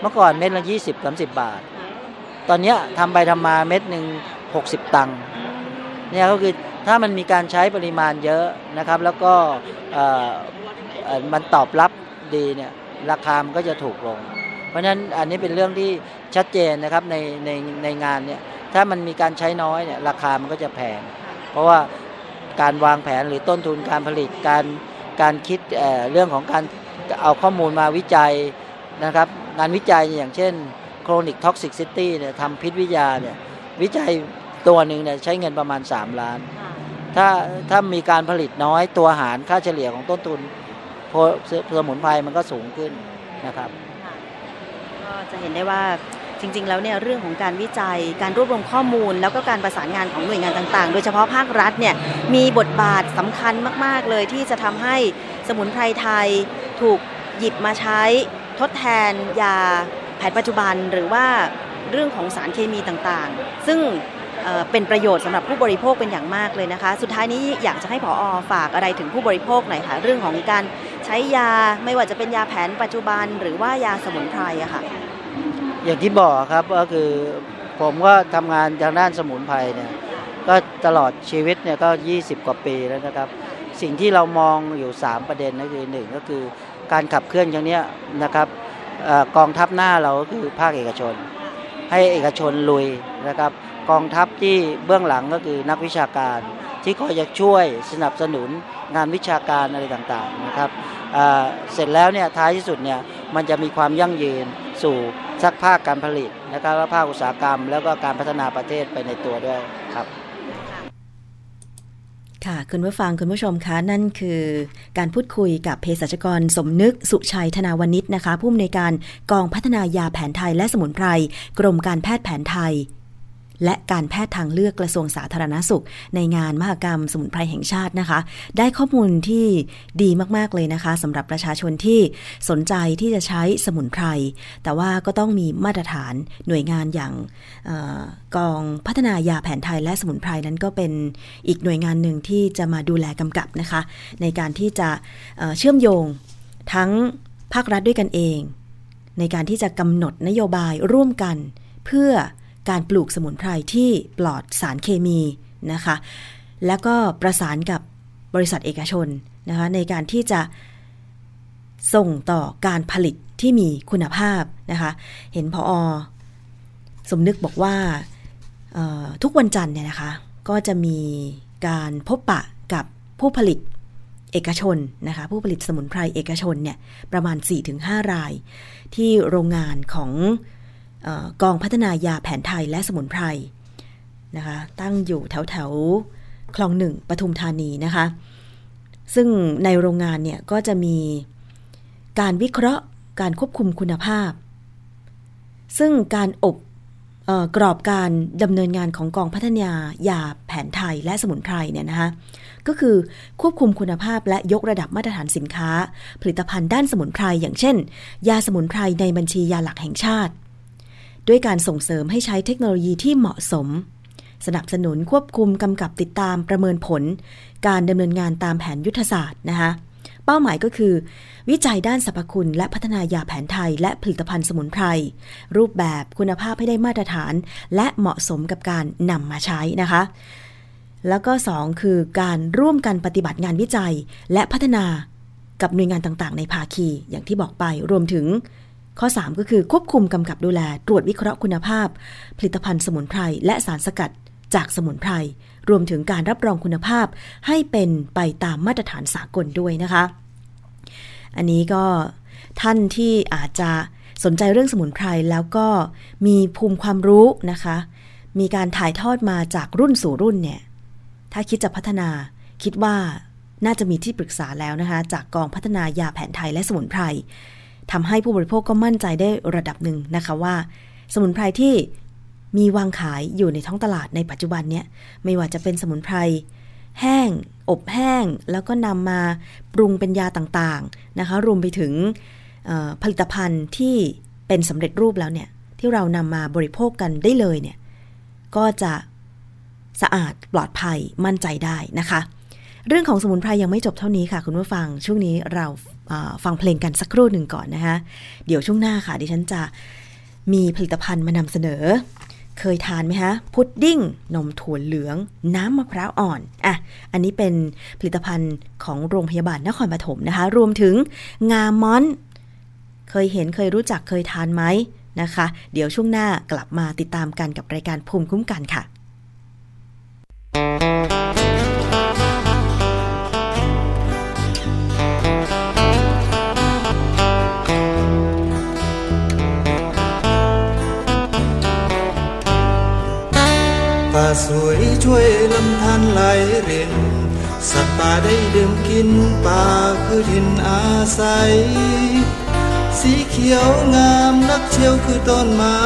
เมื่อก่อนเม็ดละ 20 30 บาท ตอนนี้ทำไปทำมาเม็ดหนึ่ง60 ตังค์เนี่ยก็คือถ้ามันมีการใช้ปริมาณเยอะนะครับ แล้วก็มันตอบรับดีเนี่ยราคามันก็จะถูกลง เพราะฉะนั้นอันนี้เป็นเรื่องที่ชัดเจนนะครับในในในงานเนี่ยถ้ามันมีการใช้น้อยเนี่ยราคามันก็จะแพง เพราะว่าการวางแผนหรือต้นทุนการผลิตการการคิดเเรื่องของการเอาข้อมูลมาวิจัยนะครับ งานวิจัยอย่างเช่น chronic toxicity เนี่ยทำพิษวิทยาเนี่ยวิจัยตัวหนึ่งเนี่ยใช้เงินประมาณ 3 ล้าน ถ้าถ้ามีการผลิตน้อยตัวหารค่าเฉลี่ยของต้นทุนโพสมุนไพรมันก็สูงขึ้นนะครับก็จะเห็นได้ว่าจริง ๆ แล้วเนี่ยเรื่องของการวิจัยการรวบรวมข้อมูล แล้วก็การประสานงานของหน่วยงานต่างๆ โดยเฉพาะภาครัฐเนี่ยมีบทบาทสำคัญมาก ๆ เลยที่จะทำให้สมุนไพรไทยถูกหยิบมาใช้ทดแทนยา แผนปัจจุบันหรือว่าเรื่องของสารเคมีต่างๆ ซึ่งเป็นประโยชน์สำหรับผู้บริโภคเป็นอย่างมากเลยนะคะ สุดท้ายนี้อยากจะให้ผออฝากอะไรถึงผู้บริโภคหน่อยค่ะเรื่องของการใช้ยาไม่ว่าจะเป็นยาแผนปัจจุบัน หรือว่ายาสมุนไพรอะค่ะ อย่างที่บอกครับก็คือผมก็ทำงานทางด้านสมุนไพรเนี่ยก็ตลอดชีวิตเนี่ยก็ 20 กว่าปีแล้วนะครับ สิ่งที่เรามองอยู่ 3 ประเด็นก็คือหนึ่งก็คือการขับเคลื่อนครั้งนี้นะครับ กองทัพหน้าเราก็คือภาคเอกชน ให้เอกชนลุยนะครับ กองทัพที่เบื้องหลังก็คือนักวิชาการที่คอยจะช่วยสนับสนุนงานวิชาการอะไรต่างๆนะครับเสร็จแล้วเนี่ยท้ายที่สุดเนี่ยมันจะมีความยั่งยืนสู่สักภาคการผลิตนะครับและภาคอุตสาหกรรม แล้วก็การพัฒนาประเทศไปในตัวด้วยครับ ค่ะคุณผู้ฟังคุณผู้ชมคะนั่นคือการพูดคุยกับเภสัชกรสมนึกสุชัยธนาวนิชนะคะ ผู้อำนวยการกองพัฒนายาแผนไทยและสมุนไพรกรมการแพทย์แผนไทย และการแพทย์ทางเลือกกระทรวงสาธารณสุข ในงานมหกรรมสมุนไพรแห่งชาตินะคะ ได้ข้อมูลที่ดีมากๆเลยนะคะสำหรับประชาชนที่สนใจที่จะใช้สมุนไพร แต่ว่าก็ต้องมีมาตรฐานหน่วยงานอย่างออกองพัฒนายาแผนไทยและสมุนไพรนั้นก็เป็นอีกหน่วยงานหนึ่งที่จะมาดูแลกำกับนะคะ ในการที่จะเเชื่อมโยงทั้งภาครัฐด้วยกันเอง ในการที่จะกำหนดนโยบายร่วมกัน เพื่อ การปลูกสมุนไพรที่ปลอดสารเคมีนะคะ แล้วก็ประสานกับบริษัทเอกชนนะคะในการที่จะส่งต่อการผลิตที่มีคุณภาพนะคะ เห็นพออสมนึกบอกว่าทุกวันจันทร์เนี่ยนะคะ ก็จะมีการพบปะกับผู้ผลิตเอกชนนะคะ ผู้ผลิตสมุนไพรเอกชนเนี่ยประมาณ 4-5 ราย ที่โรงงานของ กองพัฒนายาแผนไทยและสมุนไพรนะคะตั้งอยู่แถวแถวๆคลองหนึ่งปทุมธานีนะคะ ซึ่งในโรงงานเนี่ยก็จะมีการวิเคราะห์การควบคุมคุณภาพ ซึ่งการอบออกรอบการดำเนินงานของกองพัฒนายาแผนไทยและสมุนไพรเนี่ยนะคะก็คือควบคุมคุณภาพและยกระดับมาตรฐานสินค้า ผลิตภัณฑ์ด้านสมุนไพรอย่างเช่น ยาสมุนไพรในบัญชียาหลักแห่งชาติ ด้วยการส่งเสริมให้ใช้เทคโนโลยีที่เหมาะสม สนับสนุนควบคุมกำกับติดตามประเมินผล การดำเนินงานตามแผนยุทธศาสตร์นะคะเป้าหมายก็คือ วิจัยด้านสรรพคุณและพัฒนายาแผนไทย และผลิตภัณฑ์สมุนไพร รูปแบบคุณภาพให้ได้มาตรฐาน และเหมาะสมกับการนำมาใช้นะคะ แล้วก็ 2 คือการร่วมกันปฏิบัติงานวิจัย และพัฒนากับหน่วยงานต่างๆ ในภาคี อย่างที่บอกไปรวมถึง ข้อ 3 ก็คือควบคุมกำกับดูแลตรวจวิเคราะห์คุณภาพ ผลิตภัณฑ์สมุนไพรและสารสกัดจากสมุนไพรรวมถึงการรับรองคุณภาพให้เป็นไปตามมาตรฐานสากลด้วยนะคะ อันนี้ก็ท่านที่อาจจะสนใจเรื่องสมุนไพรแล้วก็มีภูมิความรู้นะคะ มีการถ่ายทอดมาจากรุ่นสู่รุ่นเนี่ย ถ้าคิดจะพัฒนาคิดว่าน่าจะมีที่ปรึกษาแล้วนะคะ จากกองพัฒนายาแผนไทยและสมุนไพร ทำให้ผู้บริโภคก็มั่นใจได้ระดับหนึ่งนะคะว่า สมุนไพรที่มีวางขายอยู่ในท้องตลาดในปัจจุบันเนี่ยไม่ว่าจะเป็นสมุนไพรแห้ง อบแห้งแล้วก็นำมาปรุงเป็นยาต่างๆนะคะรวมไปถึงผลิตภัณฑ์ที่เป็นสำเร็จรูปแล้วเนี่ยที่เรานำมาบริโภคกันได้เลยเนี่ยก็จะสะอาดปลอดภัยมั่นใจได้นะคะ เรื่องของสมุนไพรยังไม่จบเท่านี้ค่ะ คุณผู้ฟังช่วงนี้เรา ฟังเพลงกันสักครู่หนึ่งก่อนนะคะเดี๋ยวช่วงหน้าค่ะ ดิฉันจะมีผลิตภัณฑ์มานำเสนอ เคยทานไหมคะพุดดิ้ง นมถั่วเหลือง น้ำมะพร้าวอ่อนอะอันนี้เป็นผลิตภัณฑ์ของโรงพยาบาลนครปฐมนะคะ รวมถึงงามอน เคยเห็นเคยรู้จักเคยทานไหมนะคะ เดี๋ยวช่วงหน้ากลับมาติดตามกันกับรายการภูมิคุ้มกันค่ะ สวยช่วยลำธารไหลเรินสัตว์ป่าได้ดื่มกินป่าคือถิ่นอาศัย สีเขียวงามนักเที่ยวคือต้นไม้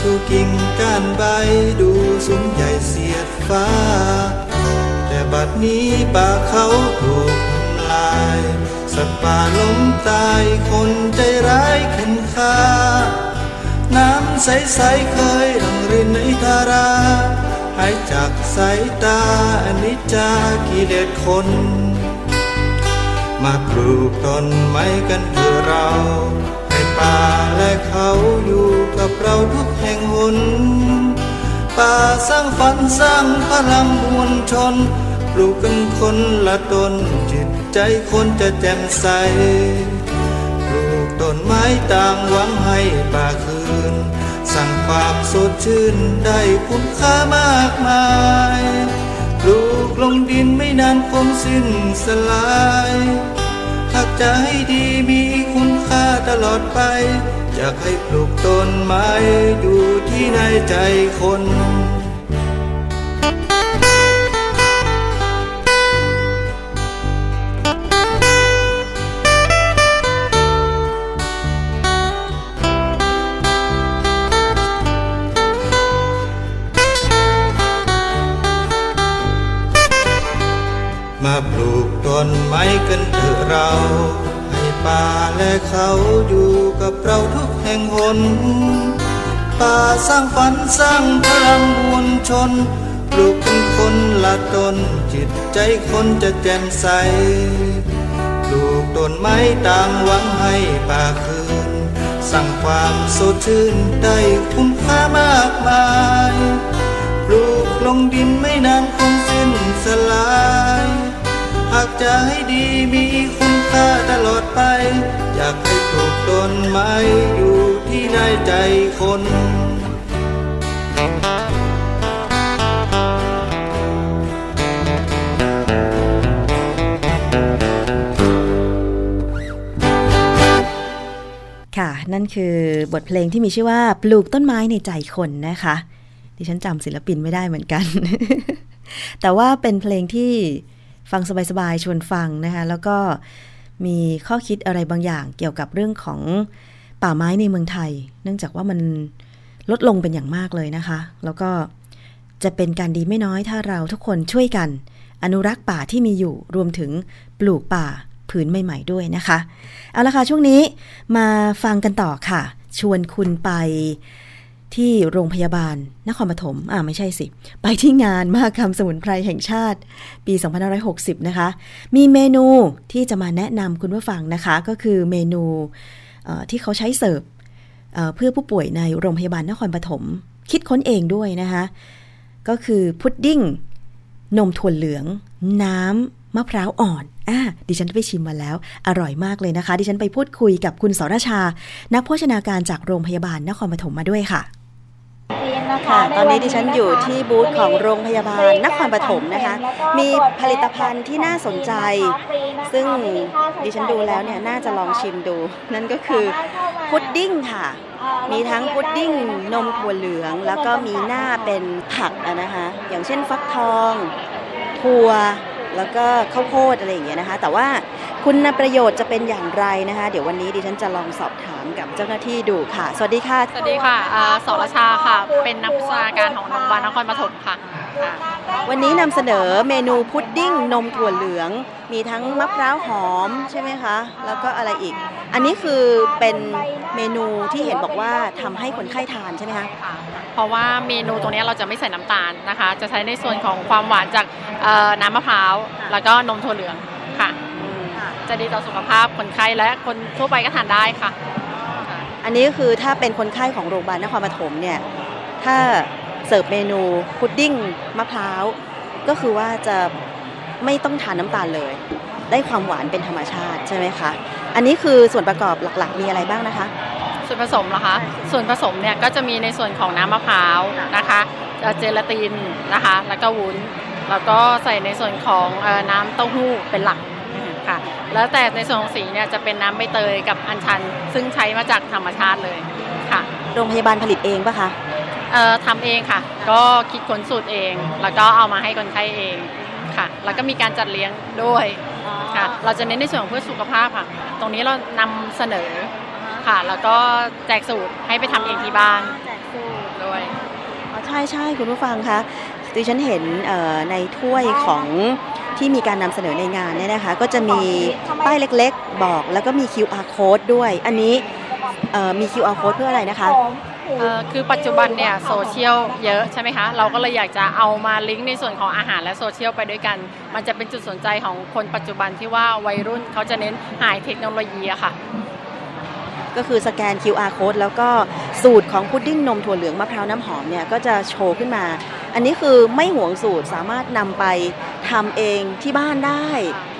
ถูกกิ่งก้านใบดูสูงใหญ่เสียดฟ้า แต่บัดนี้ป่าเขาถูกทำลาย สัตว์ป่าล้มตายคนใจร้ายเข็นฆ่าน้ำใสๆเคยหลั่งรินในธารา หายจากสายตาอนิจจากิเลสคน มาปลูกต้นไม้กันเถอะเราให้ป่าและเขาอยู่กับเราทุกแห่งหนป่าสร้างฝันสร้างพลังมวลชน ปลูกกันคนละต้นจิตใจคนจะแจ่มใส ปลูกต้นไม้ต่างหวังให้ป่าคืน สั่งฝากสดชื่นได้คุณค่ามากมายปลูกลงดินไม่นานคงสิ้นสลายหากจะให้ดีมีคุณค่าตลอดไป อยากให้ปลูกต้นไม้อยู่ที่ในใจคน เขาอยู่กับเราทุกแห่งหนป่าสร้างฝันสร้างพลังมวลชนปลูกคนละตนจิตใจคนจะแจ่มใสปลูกต้นไม้ต่างหวังให้ป่าคืนสร้างความสดชื่นได้คุณค่ามากมายปลูกลงดินไม่นานคงสิ้นสลาย หากจะให้ดีมีคุณค่าตลอด ไป อยากให้ปลูกต้นไม้อยู่ที่ในใจคนค่ะ นั่นคือบทเพลงที่มีชื่อว่าปลูกต้นไม้ในใจคนนะคะ ดิฉันจำศิลปินไม่ได้เหมือนกัน แต่ว่าเป็นเพลงที่ฟังสบายๆ ชวนฟังนะคะ แล้วก็ มีข้อคิดอะไรบางอย่างเกี่ยวกับเรื่องของป่าไม้ในเมืองไทย เนื่องจากว่ามันลดลงเป็นอย่างมากเลยนะคะ แล้วก็จะเป็นการดีไม่น้อยถ้าเราทุกคนช่วยกัน อนุรักษ์ป่าที่มีอยู่รวมถึงปลูกป่าผืนใหม่ ๆ ด้วยนะคะ เอาละค่ะช่วงนี้มาฟังกันต่อค่ะ ชวนคุณไป ที่โรงพยาบาลนครปฐมอ่าไม่ใช่สิ ไปที่งานมหกรรมสมุนไพรแห่งชาติ ปี 2560 นะคะ มีเมนูที่จะมาแนะนำคุณผู้ฟังนะคะ ก็คือเมนูที่เขาใช้เสิร์ฟเพื่อผู้ป่วยในโรงพยาบาลนครปฐมคิดค้นเองด้วยนะคะ ก็คือพุดดิ้ง นมถั่วเหลือง น้ำมะพร้าวอ่อนอ่าดิฉันไปชิมมาแล้ว อร่อยมากเลยนะคะ ดิฉันไปพูดคุยกับคุณสรชา นักโภชนาการจากโรงพยาบาลนครปฐมมาด้วยค่ะ ค่ะ ตอนนี้ดิฉันอยู่ที่บูธของโรงพยาบาลนครปฐมนะคะ มีผลิตภัณฑ์ที่น่าสนใจ ซึ่งดิฉันดูแล้วเนี่ยน่าจะลองชิมดู นั่นก็คือพุดดิ้งค่ะ มีทั้งพุดดิ้งนมถั่วเหลือง แล้วก็มีหน้าเป็นผักอะนะคะ อย่างเช่นฟักทอง ถั่ว แล้วก็ข้าวโพดอะไรอย่างเงี้ยนะคะ แต่ว่าคุณประโยชน์จะเป็นอย่างไรนะคะ เดี๋ยววันนี้ดิฉันจะลองสอบถามกับเจ้าหน้าที่ดูค่ะ สวัสดีค่ะ สวัสดีค่ะอ่าสรชาค่ะ เป็นนักวิชาการของโรงพยาบาลนครปฐมค่ะค่ะ วันนี้นำเสนอเมนูพุดดิ้งนมถั่วเหลือง มีทั้งมะพร้าวหอมใช่ไหมคะ แล้วก็อะไรอีก อันนี้คือเป็นเมนูที่เห็นบอกว่าทำให้คนไข้ทานใช่ไหมคะค่ะเพราะว่าเมนูตรงนี้เราจะไม่ใส่น้ำตาลนะคะ จะใช้ในส่วนของความหวานจากเอ่อน้ำมะพร้าว แล้วก็นมถั่วเหลืองค่ะ จะดีต่อสุขภาพคนไข้และคนทั่วไปก็ทานได้ค่ะค่ะอันนี้ก็คือถ้าเป็นคนไข้ของโรงพยาบาลนครปฐมเนี่ย ถ้า เสิร์ฟเมนูพุดดิ้งมะพร้าว ก็คือว่าจะไม่ต้องทานน้ำตาลเลย ได้ความหวานเป็นธรรมชาติใช่ไหมคะอันนี้คือส่วนประกอบหลักๆ มีอะไรบ้างนะคะ ส่วนผสมเหรอคะส่วนผสมเนี่ยก็จะมีในส่วนของน้ำมะพร้าวนะคะเอ่อเจลาตินนะคะแล้วก็วุ้นแล้วก็ใส่ในส่วนของเอ่อน้ำเต้าหู้เป็นหลักค่ะแล้วแต่ในส่วนของสีเนี่ยจะเป็นน้ำใบเตยกับอัญชัน ซึ่งใช้มาจากธรรมชาติเลยค่ะ โรงพยาบาลผลิตเองปะคะ เอ่อทำเองค่ะ ก็คิดค้นสูตรเอง แล้วก็เอามาให้คนไข้เองค่ะ แล้วก็มีการจัดเลี้ยงด้วยค่ะ เราจะเน้นในส่วนของเพื่อสุขภาพค่ะ ตรงนี้เรานำเสนอค่ะ แล้วก็แจกสูตรให้ไปทำเองที่บ้านด้วย อ๋อใช่ใช่คุณผู้ฟังคะดิฉันเห็นเอ่อในถ้วยของที่มีการนำเสนอในงานเนี่ยนะคะ ก็จะมีป้ายเล็กๆ บอกแล้วก็มี QR code ด้วย อันนี้เอ่อมี QR code เพื่ออะไรนะคะเอ่อ คือปัจจุบันเนี่ยโซเชียลเยอะใช่ไหมคะ เราก็เลยอยากจะเอามาลิงก์ในส่วนของอาหารและโซเชียลไปด้วยกัน มันจะเป็นจุดสนใจของคนปัจจุบันที่ว่าวัยรุ่นเขาจะเน้นหายเทคโนโลยีอะค่ะ ก็คือสแกน QR code แล้วก็สูตรของพุดดิ้งนมถั่วเหลืองมะพร้าวน้ำหอมเนี่ยก็จะโชว์ขึ้นมา อันนี้คือไม่หวงสูตรสามารถนำไปทำเองที่บ้านได้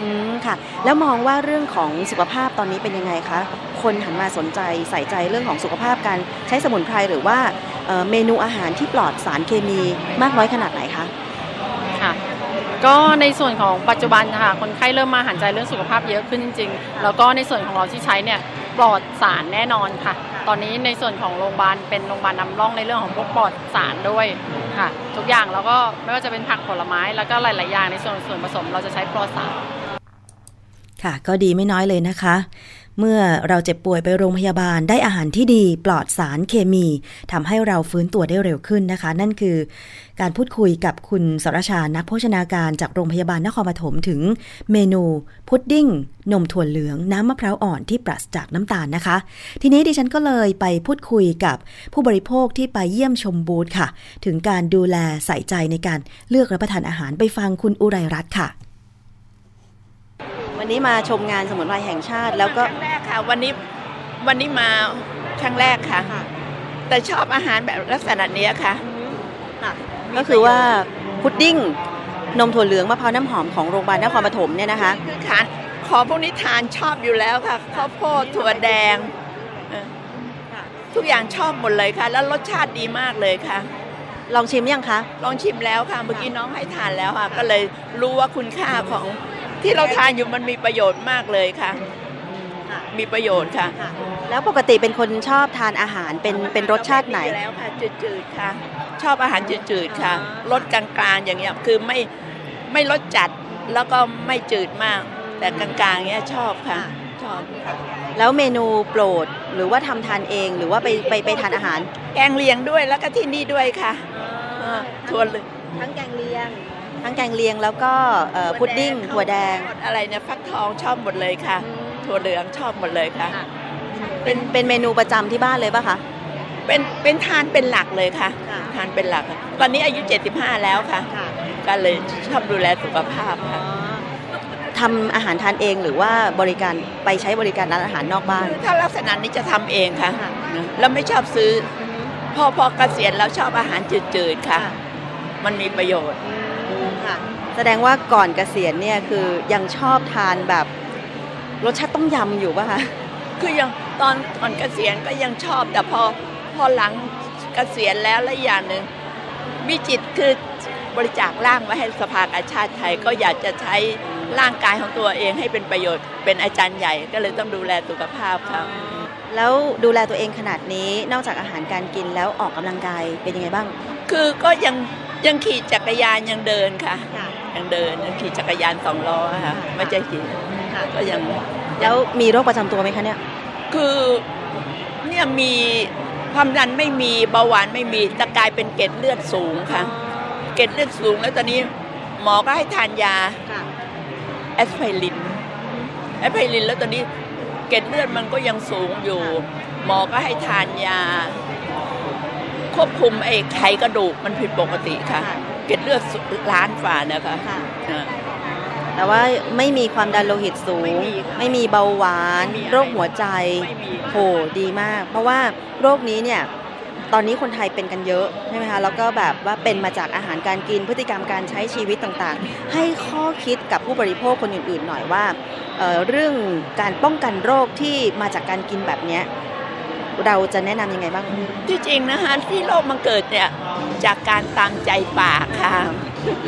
อืมค่ะ แล้วมองว่าเรื่องของสุขภาพตอนนี้เป็นยังไงคะ คนหันมาสนใจใส่ใจเรื่องของสุขภาพการใช้สมุนไพรหรือว่าเเมนูอาหารที่ปลอดสารเคมีมากน้อยขนาดไหนคะค่ะก็ในส่วนของปัจจุบันค่ะคนไข้เริ่มมาหันใจเรื่องสุขภาพเยอะขึ้นจริงๆ แล้วก็ในส่วนของเราที่ใช้เนี่ย ปลอดสารแน่นอนค่ะ ตอนนี้ในส่วนของโรงพยาบาลเป็นโรงพยาบาลนำร่องในเรื่องของพวกปลอดสารด้วยค่ะ ทุกอย่างแล้วก็ไม่ว่าจะเป็นผักผลไม้แล้วก็หลาย ๆ อย่างในส่วนส่วนผสมเราจะใช้ปลอดสาร ค่ะ ก็ดีไม่น้อยเลยนะคะ เมื่อเราเจ็บป่วยไปโรงพยาบาลได้อาหารที่ดีปลอดสารเคมีทำให้เราฟื้นตัวได้เร็วขึ้นนะคะ นั่นคือการพูดคุยกับคุณสรชานักโภชนาการจากโรงพยาบาลนครปฐมถึงเมนูพุดดิ้ง นมถั่วเหลือง น้ำมะพร้าวอ่อนที่ปราศจากน้ำตาลนะคะ ทีนี้ดิฉันก็เลยไปพูดคุยกับผู้บริโภคที่ไปเยี่ยมชมบูธค่ะ ถึงการดูแลใส่ใจในการเลือกรับประทานอาหารไปฟังคุณอุไรรัตน์ค่ะ วันนี้มาชมงานสมุนไพรแห่งชาติ แล้วก็ครั้งแรกค่ะ วันนี้วันนี้มาครั้งแรกค่ะ แต่ชอบอาหารแบบลักษณะเนี้ยค่ะ ก็คือว่าพุดดิ้งนมถั่วเหลืองมะพร้าวน้ำหอมของโรงพยาบาลนครปฐมเนี่ยนะคะคือทานของพวกนี้ทานชอบอยู่แล้วค่ะข้าวโพดถั่วแดงเออทุกอย่างชอบหมดเลยค่ะ แล้วรสชาติดีมากเลยค่ะ ลองชิมยังคะ ลองชิมแล้วค่ะ เมื่อกี้น้องให้ทานแล้วค่ะ ก็เลยรู้ว่าคุณค่าของ ที่เราทานอยู่มันมีประโยชน์มากเลยค่ะ มีประโยชน์ค่ะแล้วปกติเป็นคนชอบทานอาหารเป็นเป็นรสชาติไหนอยู่แล้วค่ะจืดๆค่ะ ชอบอาหารจืดๆค่ะรสกลางๆอย่างเงี้ยคือไม่ไม่รสจัดแล้วก็ไม่จืดมาก แต่กลางๆเงี้ยชอบค่ะ ชอบ แล้วเมนูโปรดหรือว่าทำทานเองหรือว่าไปไปไปทานอาหาร แกงเลียงด้วยแล้วก็ที่นี่ด้วยค่ะเออถั่วเหลืองทั้งแกงเลียง ทั้งแกงเลียงแล้วก็เอ่อพุดดิ้งถั่วแดงข้าวโพอะไรเนี่ยฟักทองชอบหมดเลยค่ะ ถั่วเหลืองชอบหมดเลยค่ะ เป็นเป็นเมนูประจำที่บ้านเลยปะคะเป็นเป็นทานเป็นหลักเลยค่ะค่ะทานเป็นหลักค่ะตอนนี้อายุ 75 แล้วค่ะก็เลยชอบดูแลสุขภาพค่ะทำอาหารทานเองหรือว่าบริการไปใช้บริการร้านอาหารนอกบ้าน ถ้าลักษณะนี้จะทำเองค่ะค่ะนะแล้วไม่ชอบซื้อ พอพอเกษียณแล้วชอบอาหารจืดๆค่ะค่ะมันมีประโยชน์ แสดงว่าก่อนเกษียณเนี่ยคือยังชอบทานแบบรสชาติต้มยำอยู่ปะคะคือยังตอนก่อนเกษียณก็ยังชอบ แต่พอพอหลังเกษียณแล้วและอย่างหนึ่งมีจิตคือบริจาคร่างไว้ให้สภากาชาติไทยก็อยากจะใช้ร่างกายของตัวเองให้เป็นประโยชน์ เป็นอาจารย์ใหญ่ก็เลยต้องดูแลสุขภาพค่ะแล้วดูแลตัวเองขนาดนี้นอกจากอาหารการกินแล้วออกกำลังกายเป็นยังไงบ้าง คือก็ยัง ยังขี่จักรยานยังเดินค่ะ ยังเดินยังขี่จักรยานสองล้อค่ะไม่ใช่ขี่ก็ยังแล้วมีโรคประจำตัวไหมคะเนี่ย คือเนี่ยมีความดันไม่มีเบาหวานไม่มีแต่กลายเป็นเกล็ดเลือดสูงค่ะ เกล็ดเลือดสูงแล้วตอนนี้หมอก็ให้ทานยาแอสไพรินแอสไพรินแล้วตอนนี้เกล็ดเลือดมันก็ยังสูงอยู่ หมอก็ให้ทานยา ควบคุมไอ้ไขกระดูกมันผิดปกติค่ะ เกล็ดเลือดล้านกว่านะคะค่ะอ่าแต่ว่าไม่มีความดันโลหิตสูง ไม่มีค่ะไม่มีเบาหวาน ไม่มีอะไรโรคหัวใจไม่มีโหดีมาก เพราะว่าโรคนี้เนี่ยตอนนี้คนไทยเป็นกันเยอะใช่ไหมคะแล้วก็แบบว่าเป็นมาจากอาหารการกินพฤติกรรมการใช้ชีวิตต่างๆ ให้ข้อคิดกับผู้บริโภคคนอื่นๆหน่อยว่าเอ่อเรื่องการป้องกันโรคที่มาจากการกินแบบเนี้ย เราจะแนะนำยังไงบ้างที่จริงนะคะที่โรคมันเกิดเนี่ยจากการตามใจปากค่ะ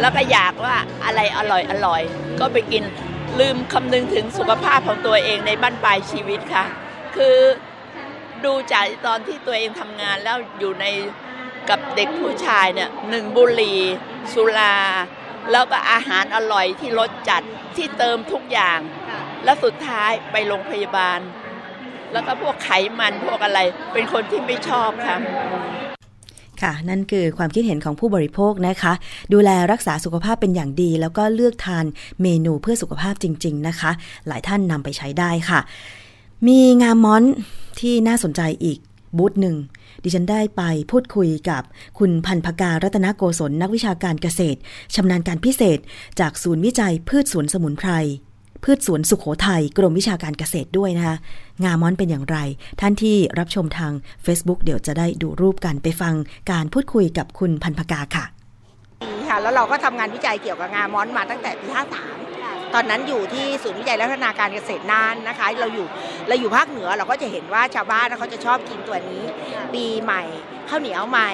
แล้วก็อยากว่าอะไรอร่อยอร่อย ก็ไปกินลืมคำนึงถึงสุขภาพของตัวเองในบ้านปลายชีวิตค่ะ คือดูจากตอนที่ตัวเองทำงานแล้วอยู่ในกับเด็กผู้ชายเนี่ยหนึ่งบุหรี่สุรา แล้วก็อาหารอร่อยที่รสจัดที่เติมทุกอย่าง แล้วสุดท้ายไปโรงพยาบาล แล้วก็พวกไขมันพวกอะไร เป็นคนที่ไม่ชอบค่ะค่ะ นั่นคือความคิดเห็นของผู้บริโภคนะคะ ดูแลรักษาสุขภาพเป็นอย่างดี แล้วก็เลือกทานเมนูเพื่อสุขภาพจริง ๆ นะคะ หลายท่านนำไปใช้ได้ค่ะ มีงามม้อนที่น่าสนใจอีกบูธหนึ่ง ดิฉันได้ไปพูดคุยกับคุณพันพการัตนโกศลนักวิชาการเกษตรชำนาญการพิเศษ จากศูนย์วิจัยพืชสวนสมุนไพร พืชสวนสุขโขทัยกรมวิชาการเกษตรด้วยนะคะ งามอนเป็นอย่างไร ท่านที่รับชมทาง Facebook เดี๋ยวจะได้ดูรูปกันไปฟังการพูดคุยกับคุณพันพกาค่ะค่ะแล้วเราก็ทำงานวิจัยเกี่ยวกับงามอนมาตั้งแต่ปี 53 ตอนนั้นอยู่ที่ศูนย์วิจัยและพัฒนาการเกษตรน่านนะคะ เราอยู่เราอยู่ภาคเหนือเราก็จะเห็นว่าชาวบ้านเขาจะชอบกินตัวนี้ ปีใหม่ข้าวเหนียวใหม่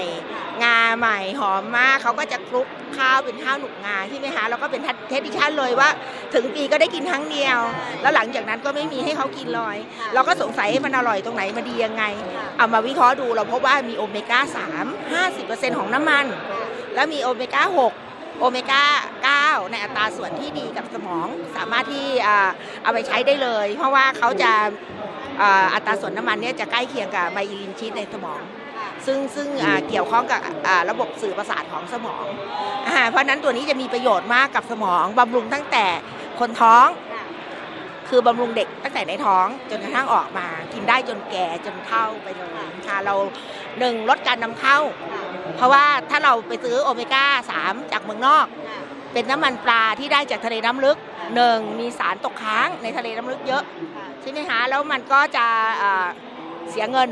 งาใหม่หอมมากเขาก็จะคลุกข้าวเป็นข้าวหนุกงาใช่ไหมคะแล้วก็เป็นเทดิชันเลยว่า ถึงปีก็ได้กินครั้งเดียว แล้วหลังจากนั้นก็ไม่มีให้เขากินเลยเราก็สงสัยมันอร่อยตรงไหนมาดียังไง เอามาวิเคราะห์ดูเราพบว่ามีโอเมก้า3 50%ของน้ำมัน แล้วมีโอเมก้า6 โอเมก้า 9 ในอัตราส่วนที่ดีกับสมองสามารถที่เอาไปใช้ได้เลย เพราะว่าเขาจะอัตราส่วนน้ำมันเนี่ยจะใกล้เคียงกับไมลินชีสในสมอง ซึ่งซึ่งเกี่ยวข้องกับระบบสื่อประสาทของสมองเพราะนั้นตัวนี้จะมีประโยชน์มากกับสมองบำรุงตั้งแต่คนท้อง คือบำรุงเด็กตั้งแต่ในท้องจนกระทั่งออกมา กินได้จนแก่จนเฒ่าไปเลยค่ะเราหนึ่งลดการนำเข้า เพราะว่าถ้าเราไปซื้อโอเมก้า 3 จากเมืองนอก เป็นน้ำมันปลาที่ได้จากทะเลน้ำลึกหนึ่งมีสารตกค้างในทะเลน้ำลึกเยอะใช่ไหมคะแล้วมันก็จะเสียเงิน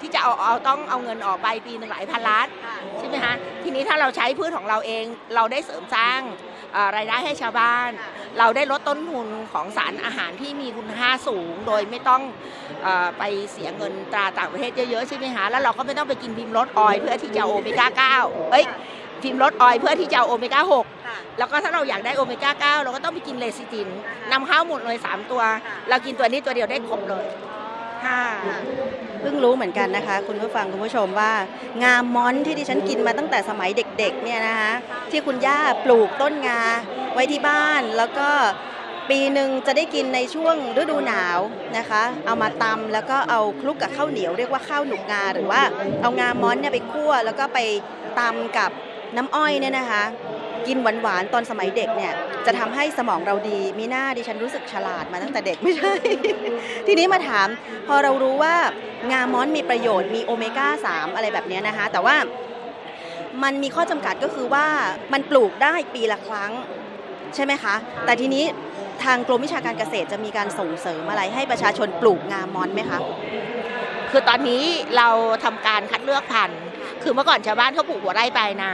ที่จะเอาเอาต้องเอาเงินออกไปปีหนึ่งหลายพันล้านใช่ไหมคะทีนี้ถ้าเราใช้พืชของเราเองเราได้เสริมสร้าง รายได้ให้ชาวบ้าน เราได้ลดต้นทุนของสารอาหารที่มีคุณค่าสูง โดยไม่ต้องอไปเสียเงินตราต่างประเทศเยอะๆใช่ไหมคะแล้วเราก็ไม่ต้องไปกินพิมพ์รสออยเพื่อที่จะโอเมก้า9เอ้ยพิมพ์รสออยเพื่อที่จะโอเมก้า6แล้วก็ถ้าเราอยากได้โอเมก้า9เราก็ต้องไปกินเลซิตินนำข้าวหมดเลย3ตัว เรากินตัวนี้ตัวเดียวได้ครบเลยค่ะ พิ่งรู้เหมือนกันนะคะ คุณผู้ฟังคุณผู้ชมว่างาม้อนที่ดิฉันกินมาตั้งแต่สมัยเด็กๆเนี่ยนะคะที่คุณย่าปลูกต้นงาไว้ที่บ้าน แล้วก็ปีหนึ่งจะได้กินในช่วงฤดูหนาวนะคะ เอามาตำแล้วก็เอาคลุกกับข้าวเหนียวเรียกว่าข้าวหนุกงา หรือว่าเอางาม้อนเนี่ยไปคั่วแล้วก็ไปตำกับน้ำอ้อยเนี่ยนะคะ กินหวานๆตอนสมัยเด็กเนี่ยจะทำให้สมองเราดีมีหน้าดิฉันรู้สึกฉลาดมาตั้งแต่เด็กไม่ใช่ ทีนี้มาถามพอเรารู้ว่างามอนมีประโยชน์มีโอเมก้า 3 อะไรแบบนี้นะคะ แต่ว่ามันมีข้อจำกัดก็คือว่ามันปลูกได้ปีละครั้งใช่ไหมคะ แต่ทีนี้ทางกรมวิชาการเกษตรจะมีการส่งเสริมอะไรให้ประชาชนปลูกงามอนไหมคะคือตอนนี้เราทำการคัดเลือกพันธุ์ คือเมื่อก่อนชาวบ้านเขาปลูกหัวไร่ปลายนา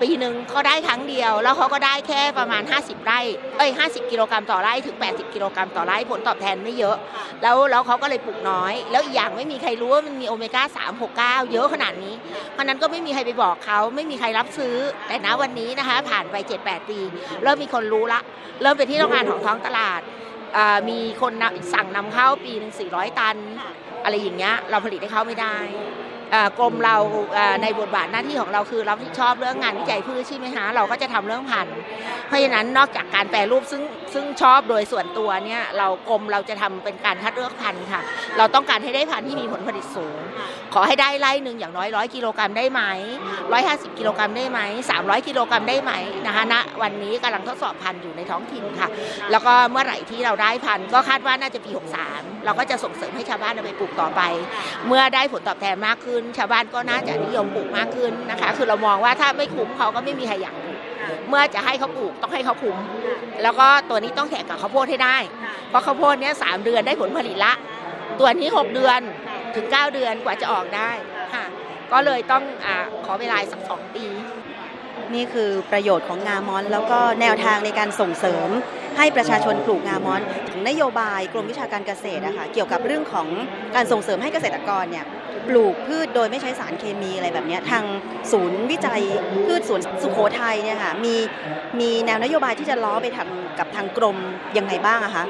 ปีหนึ่งเขาได้ครั้งเดียว แล้วเขาก็ได้แค่ประมาณ 50 ไร่เอ้ย50 กิโลกรัมต่อไร่ถึง 80 กิโลกรัมต่อไร่ผลตอบแทนไม่เยอะ แล้วแล้วเขาก็เลยปลูกน้อย แล้วอีกอย่างไม่มีใครรู้ว่ามันมีโอเมก้า 3 6 9 เยอะขนาดนี้ เพราะนั้นก็ไม่มีใครไปบอกเขาไม่มีใครรับซื้อแต่ณวันนี้นะคะ ผ่านไป 7-8 ปี เริ่มมีคนรู้ละ เริ่มเป็นที่ต้องการของท้องตลาดมีคนสั่งนำเข้าปีหนึ่ง400 ตัน อะไรอย่างเงี้ยเราผลิตให้เขาไม่ได้ กรมเราในบทบาทหน้าที่ของเราคือรับผิดชอบเรื่องงานวิจัยพืชใช่ไหมคะเราก็จะทำเรื่องพันธุ์เพราะฉะนั้นนอกจากการแปรรูปซึ่งซึ่งชอบโดยส่วนตัวเนี่ยเรากรมเราจะทำเป็นการคัดเลือกพันธุ์ค่ะ เราต้องการให้ได้พันธุ์ที่มีผลผลิตสูง ขอให้ได้ไร่หนึ่งอย่างน้อยร้อยกิโลกรัมได้ไหมร้อยห้าสิบกิโลกรัมได้ไหมสามร้อยกิโลกรัมได้ไหมนะคะณวันนี้กำลังทดสอบพันธุ์อยู่ในท้องถิ่นค่ะ แล้วก็เมื่อไหร่ที่เราได้พันธุ์ก็คาดว่าน่าจะปี 63 เราก็จะส่งเสริมให้ชาวบ้านเอาไปปลูกต่อไป เมื่อได้ผลตอบแทนมากขึ้นชาวบ้านานก็น่าจะนิยมปลูกมากขึ้นนะคะ คือเรามองว่าถ้าไม่คุ้มเขาก็ไม่มีใครอยากปลูกเมื่อจะให้เขาปลูกต้องให้เขาคุ้ม แล้วก็ตัวนี้ต้องแข่งกับข้าวโพดให้ได้ เพราะข้าวโพดเนี้ยสามเดือนได้ผลผลิตละ ตัวนี้หกเดือนถึงเก้าเดือนกว่าจะออกได้ค่ะก็เลยต้องอขอเวลาสักสองปี นี่คือประโยชน์ของงามอน แล้วก็แนวทางในการส่งเสริมให้ประชาชนปลูกงามอน ถึงนโยบายกรมวิชาการเกษตรนะคะเกี่ยวกับเรื่องของการส่งเสริมให้เกษตรกรเนี่ย ปลูกพืชโดยไม่ใช้สารเคมีอะไรแบบนี้ทางศูนย์วิจัยพืชสวนสุโขทัยเนี่ยค่ะมีมีแนวนโยบายที่จะล้อไปทำกับทางกรมยังไงบ้างอะคะ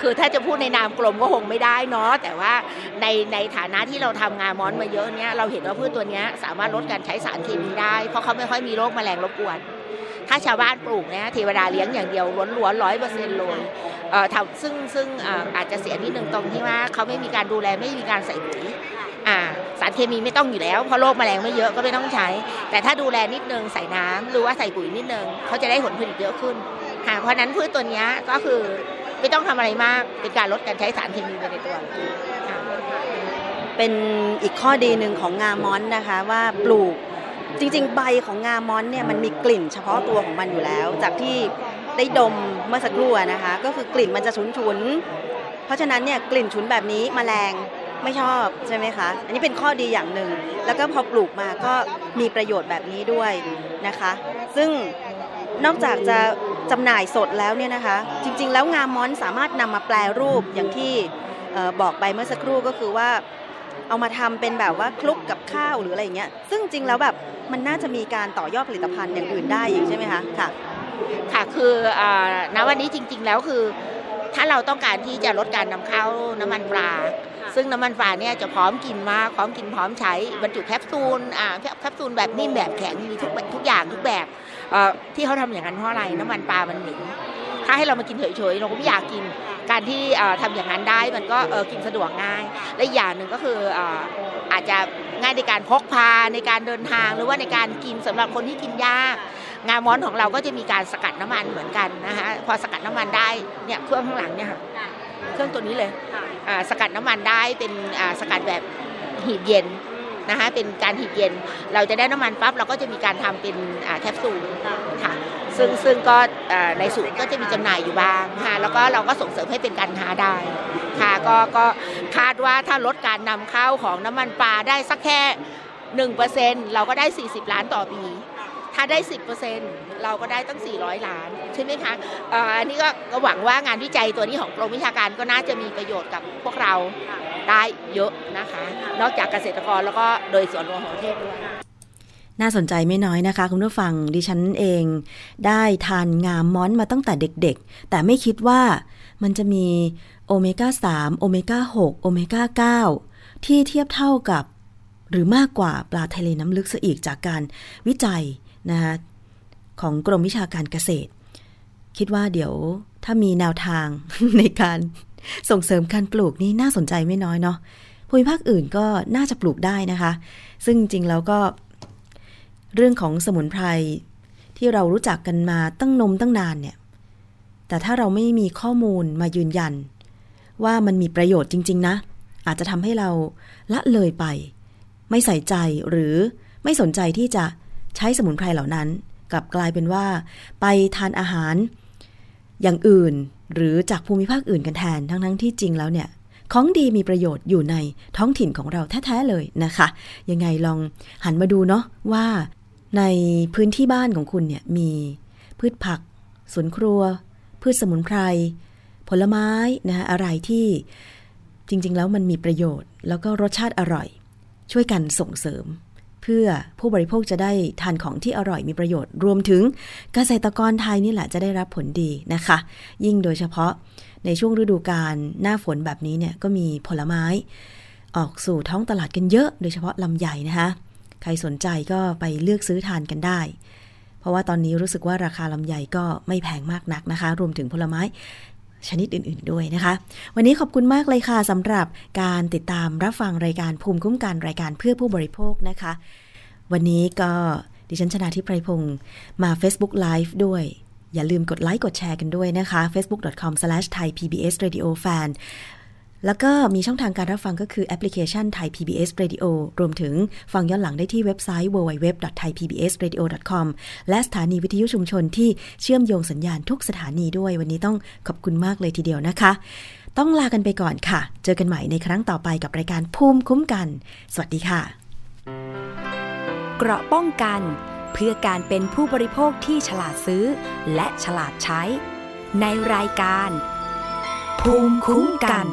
คือถ้าจะพูดในนามกลมก็คงไม่ได้เนาะแต่ว่าในในฐานะที่เราทำงานมอนมาเยอะเนี้ยเราเห็นว่าพืชตัวนี้สามารถลดการใช้สารเคมีได้ เพราะเขาไม่ค่อยมีโรคแมลงรบกวน ถ้าชาวบ้านปลูกเนี่ยเทวดาเลี้ยงอย่างเดียวล้วนๆร้อยเปอร์เซ็นต์เลยเอ่อทำซึ่งซึ่งอาจจะเสียนิดนึงตรงที่ว่าเขาไม่มีการดูแลไม่มีการใส่ปุ๋ยอ่าสารเคมีไม่ต้องอยู่แล้วเพราะโรคแมลงไม่เยอะก็ไม่ต้องใช้ แต่ถ้าดูแลนิดนึงใส่น้ำหรือว่าใส่ปุ๋ยนิดนึงเขาจะได้ผลผลิตเยอะขึ้นเพราะนั้นพืชตัวนี้ก็คือไม่ต้องทำอะไรมากเป็นการลดการใช้สารเคมีไปในตัวเป็นอีกข้อดีหนึ่งของงามอนนะคะว่าปลูก จริงๆ ใบของงามอนเนี่ยมันมีกลิ่นเฉพาะตัวของมันอยู่แล้ว จากที่ได้ดมเมื่อสักครู่นะคะ ก็คือกลิ่นมันจะฉุนๆเพราะฉะนั้นเนี่ยกลิ่นฉุนแบบนี้มแมลงไม่ชอบใช่ไหมคะ อันนี้เป็นข้อดีอย่างหนึ่ง แล้วก็พอปลูกมาก็มีประโยชน์แบบนี้ด้วยนะคะ ซึ่งนอกจากจะจำหน่ายสดแล้วเนี่ยนะคะ จริง ๆ แล้วงามมอนสามารถนำมาแปลรูปอย่างที่บอกไปเมื่อสักครู่ก็คือว่า เอามาทำเป็นแบบว่าคลุกกับข้าวหรืออะไรอย่างเงี้ยซึ่งจริงแล้วแบบมันน่าจะมีการต่อยอดผลิตภัณฑ์อย่างอื่นได้อีกใช่ไหมคะค่ะค่ะคืออ่าณวันนี้จริง ๆ แล้วคือถ้าเราต้องการที่จะลดการนำเข้าน้ำมันปลา ซึ่งน้ำมันปลาเนี่ยจะพร้อมกินมากพร้อมกินพร้อมใช้บรรจุแคปซูลอ่าแคปแคปซูลแบบนิ่มแบบแข็งมีทุกแบบทุกอย่างทุกแบบเอ่อที่เขาทำอย่างนั้นเพราะอะไรน้ำมันปลามันเหม็น ถ้าให้เรามากินเฉยๆเราก็ไม่อยากกิน การที่เอ่อทำอย่างนั้นได้มันก็กินสะดวกง่าย และอย่างหนึ่งก็คืออาจจะง่ายในการพกพาในการเดินทางหรือว่าในการกินสำหรับคนที่กินยาก งาม้อนของเราก็จะมีการสกัดน้ำมันเหมือนกันนะคะพอสกัดน้ำมันได้เนี่ยเครื่องข้างหลังเนี่ยค่ะเครื่องตัวนี้เลยสกัดน้ำมันได้เป็นสกัดแบบหีบเย็นนะคะเป็นการหีบเย็น เราจะได้น้ำมันปั๊บเราก็จะมีการทำเป็นแคปซูลค่ะ ซึ่งซึ่งก็ในศูนย์ก็จะมีจำหน่ายอยู่บ้างค่ะแล้วก็เราก็ส่งเสริมให้เป็นการค้าได้ค่ะก็ก็คาดว่าถ้าลดการนำเข้าของน้ำมันปลาได้สักแค่หนึ่งเปอร์เซ็นเราก็ได้ 40 ล้านต่อปี ถ้าได้ 10%เราก็ได้ตั้ง 400 ล้าน ใช่ไหมคะเอ่ออันนี้ก็ก็หวังว่างานวิจัยตัวนี้ของกรมวิชาการก็น่าจะมีประโยชน์กับพวกเราได้เยอะนะคะ นอกจากเกษตรกรแล้วก็โดยส่วนรวมของประเทศด้วย น่าสนใจไม่น้อยนะคะ คุณผู้ฟังดิฉันเอง ได้ทานงามม้อนมาตั้งแต่เด็กๆ แต่ไม่คิดว่ามันจะมีโอเมก้า3โอเมก้า6โอเมก้า9ที่เทียบเท่ากับ หรือมากกว่าปลาทะเลน้ำลึกซะอีกจากการวิจัยนะคะของกรมวิชาการเกษตร คิดว่าเดี๋ยวถ้ามีแนวทางในการส่งเสริมการปลูกนี่น่าสนใจไม่น้อยเนาะภูมิภาคอื่นก็น่าจะปลูกได้นะคะ ซึ่งจริงแล้วก็ เรื่องของสมุนไพรที่เรารู้จักกันมาตั้งนมตั้งนานเนี่ย แต่ถ้าเราไม่มีข้อมูลมายืนยัน ว่ามันมีประโยชน์จริง ๆ นะ อาจจะทำให้เราละเลยไป ไม่ใส่ใจหรือไม่สนใจที่จะใช้สมุนไพรเหล่านั้น กลับกลายเป็นว่า ไปทานอาหาร อย่างอื่นหรือจากภูมิภาคอื่นกันแทนทั้งๆที่จริงแล้วเนี่ยของดีมีประโยชน์อยู่ในท้องถิ่นของเราแท้ ๆ เลยนะคะ ยังไงลองหันมาดูเนาะว่า ในพื้นที่บ้านของคุณเนี่ยมีพืชผักสวนครัว พืชสมุนไพร ผลไม้นะคะอะไรที่จริง ๆ แล้วมันมีประโยชน์ แล้วก็รสชาติอร่อย ช่วยกันส่งเสริม เพื่อผู้บริโภคจะได้ทานของที่อร่อยมีประโยชน์ รวมถึงเกษตรกรไทยนี่แหละจะได้รับผลดีนะคะ ยิ่งโดยเฉพาะในช่วงฤดูกาลหน้าฝนแบบนี้เนี่ยก็มีผลไม้ ออกสู่ท้องตลาดกันเยอะ โดยเฉพาะลำไยนะคะ ใครสนใจก็ไปเลือกซื้อทานกันได้ เพราะว่าตอนนี้รู้สึกว่าราคาลำไยก็ไม่แพงมากนักนะคะ รวมถึงผลไม้ชนิดอื่น ๆ ด้วยนะคะ วันนี้ขอบคุณมากเลยค่ะสำหรับการติดตามรับฟังรายการภูมิคุ้มกันรายการเพื่อผู้บริโภคนะคะ วันนี้ก็ดิฉันชนาทิพไพรพงศ์มา Facebook Live ด้วย อย่าลืมกดไลค์กดแชร์กันด้วยนะคะ facebook.com/thaipbsradiofan แล้วก็มีช่องทางการรับฟังก็คือแอปพลิเคชันไทย PBS Radio รวมถึงฟังย้อนหลังได้ที่เว็บไซต์ www.thaipbsradio.com และสถานีวิทยุชุมชนที่เชื่อมโยงสัญญาณทุกสถานีด้วย วันนี้ต้องขอบคุณมากเลยทีเดียวนะคะ ต้องลากันไปก่อนค่ะ เจอกันใหม่ในครั้งต่อไปกับรายการภูมิคุ้มกัน สวัสดีค่ะ เกราะป้องกัน เพื่อการเป็นผู้บริโภคที่ฉลาดซื้อ และฉลาดใช้ ในรายการภูมิคุ้มกัน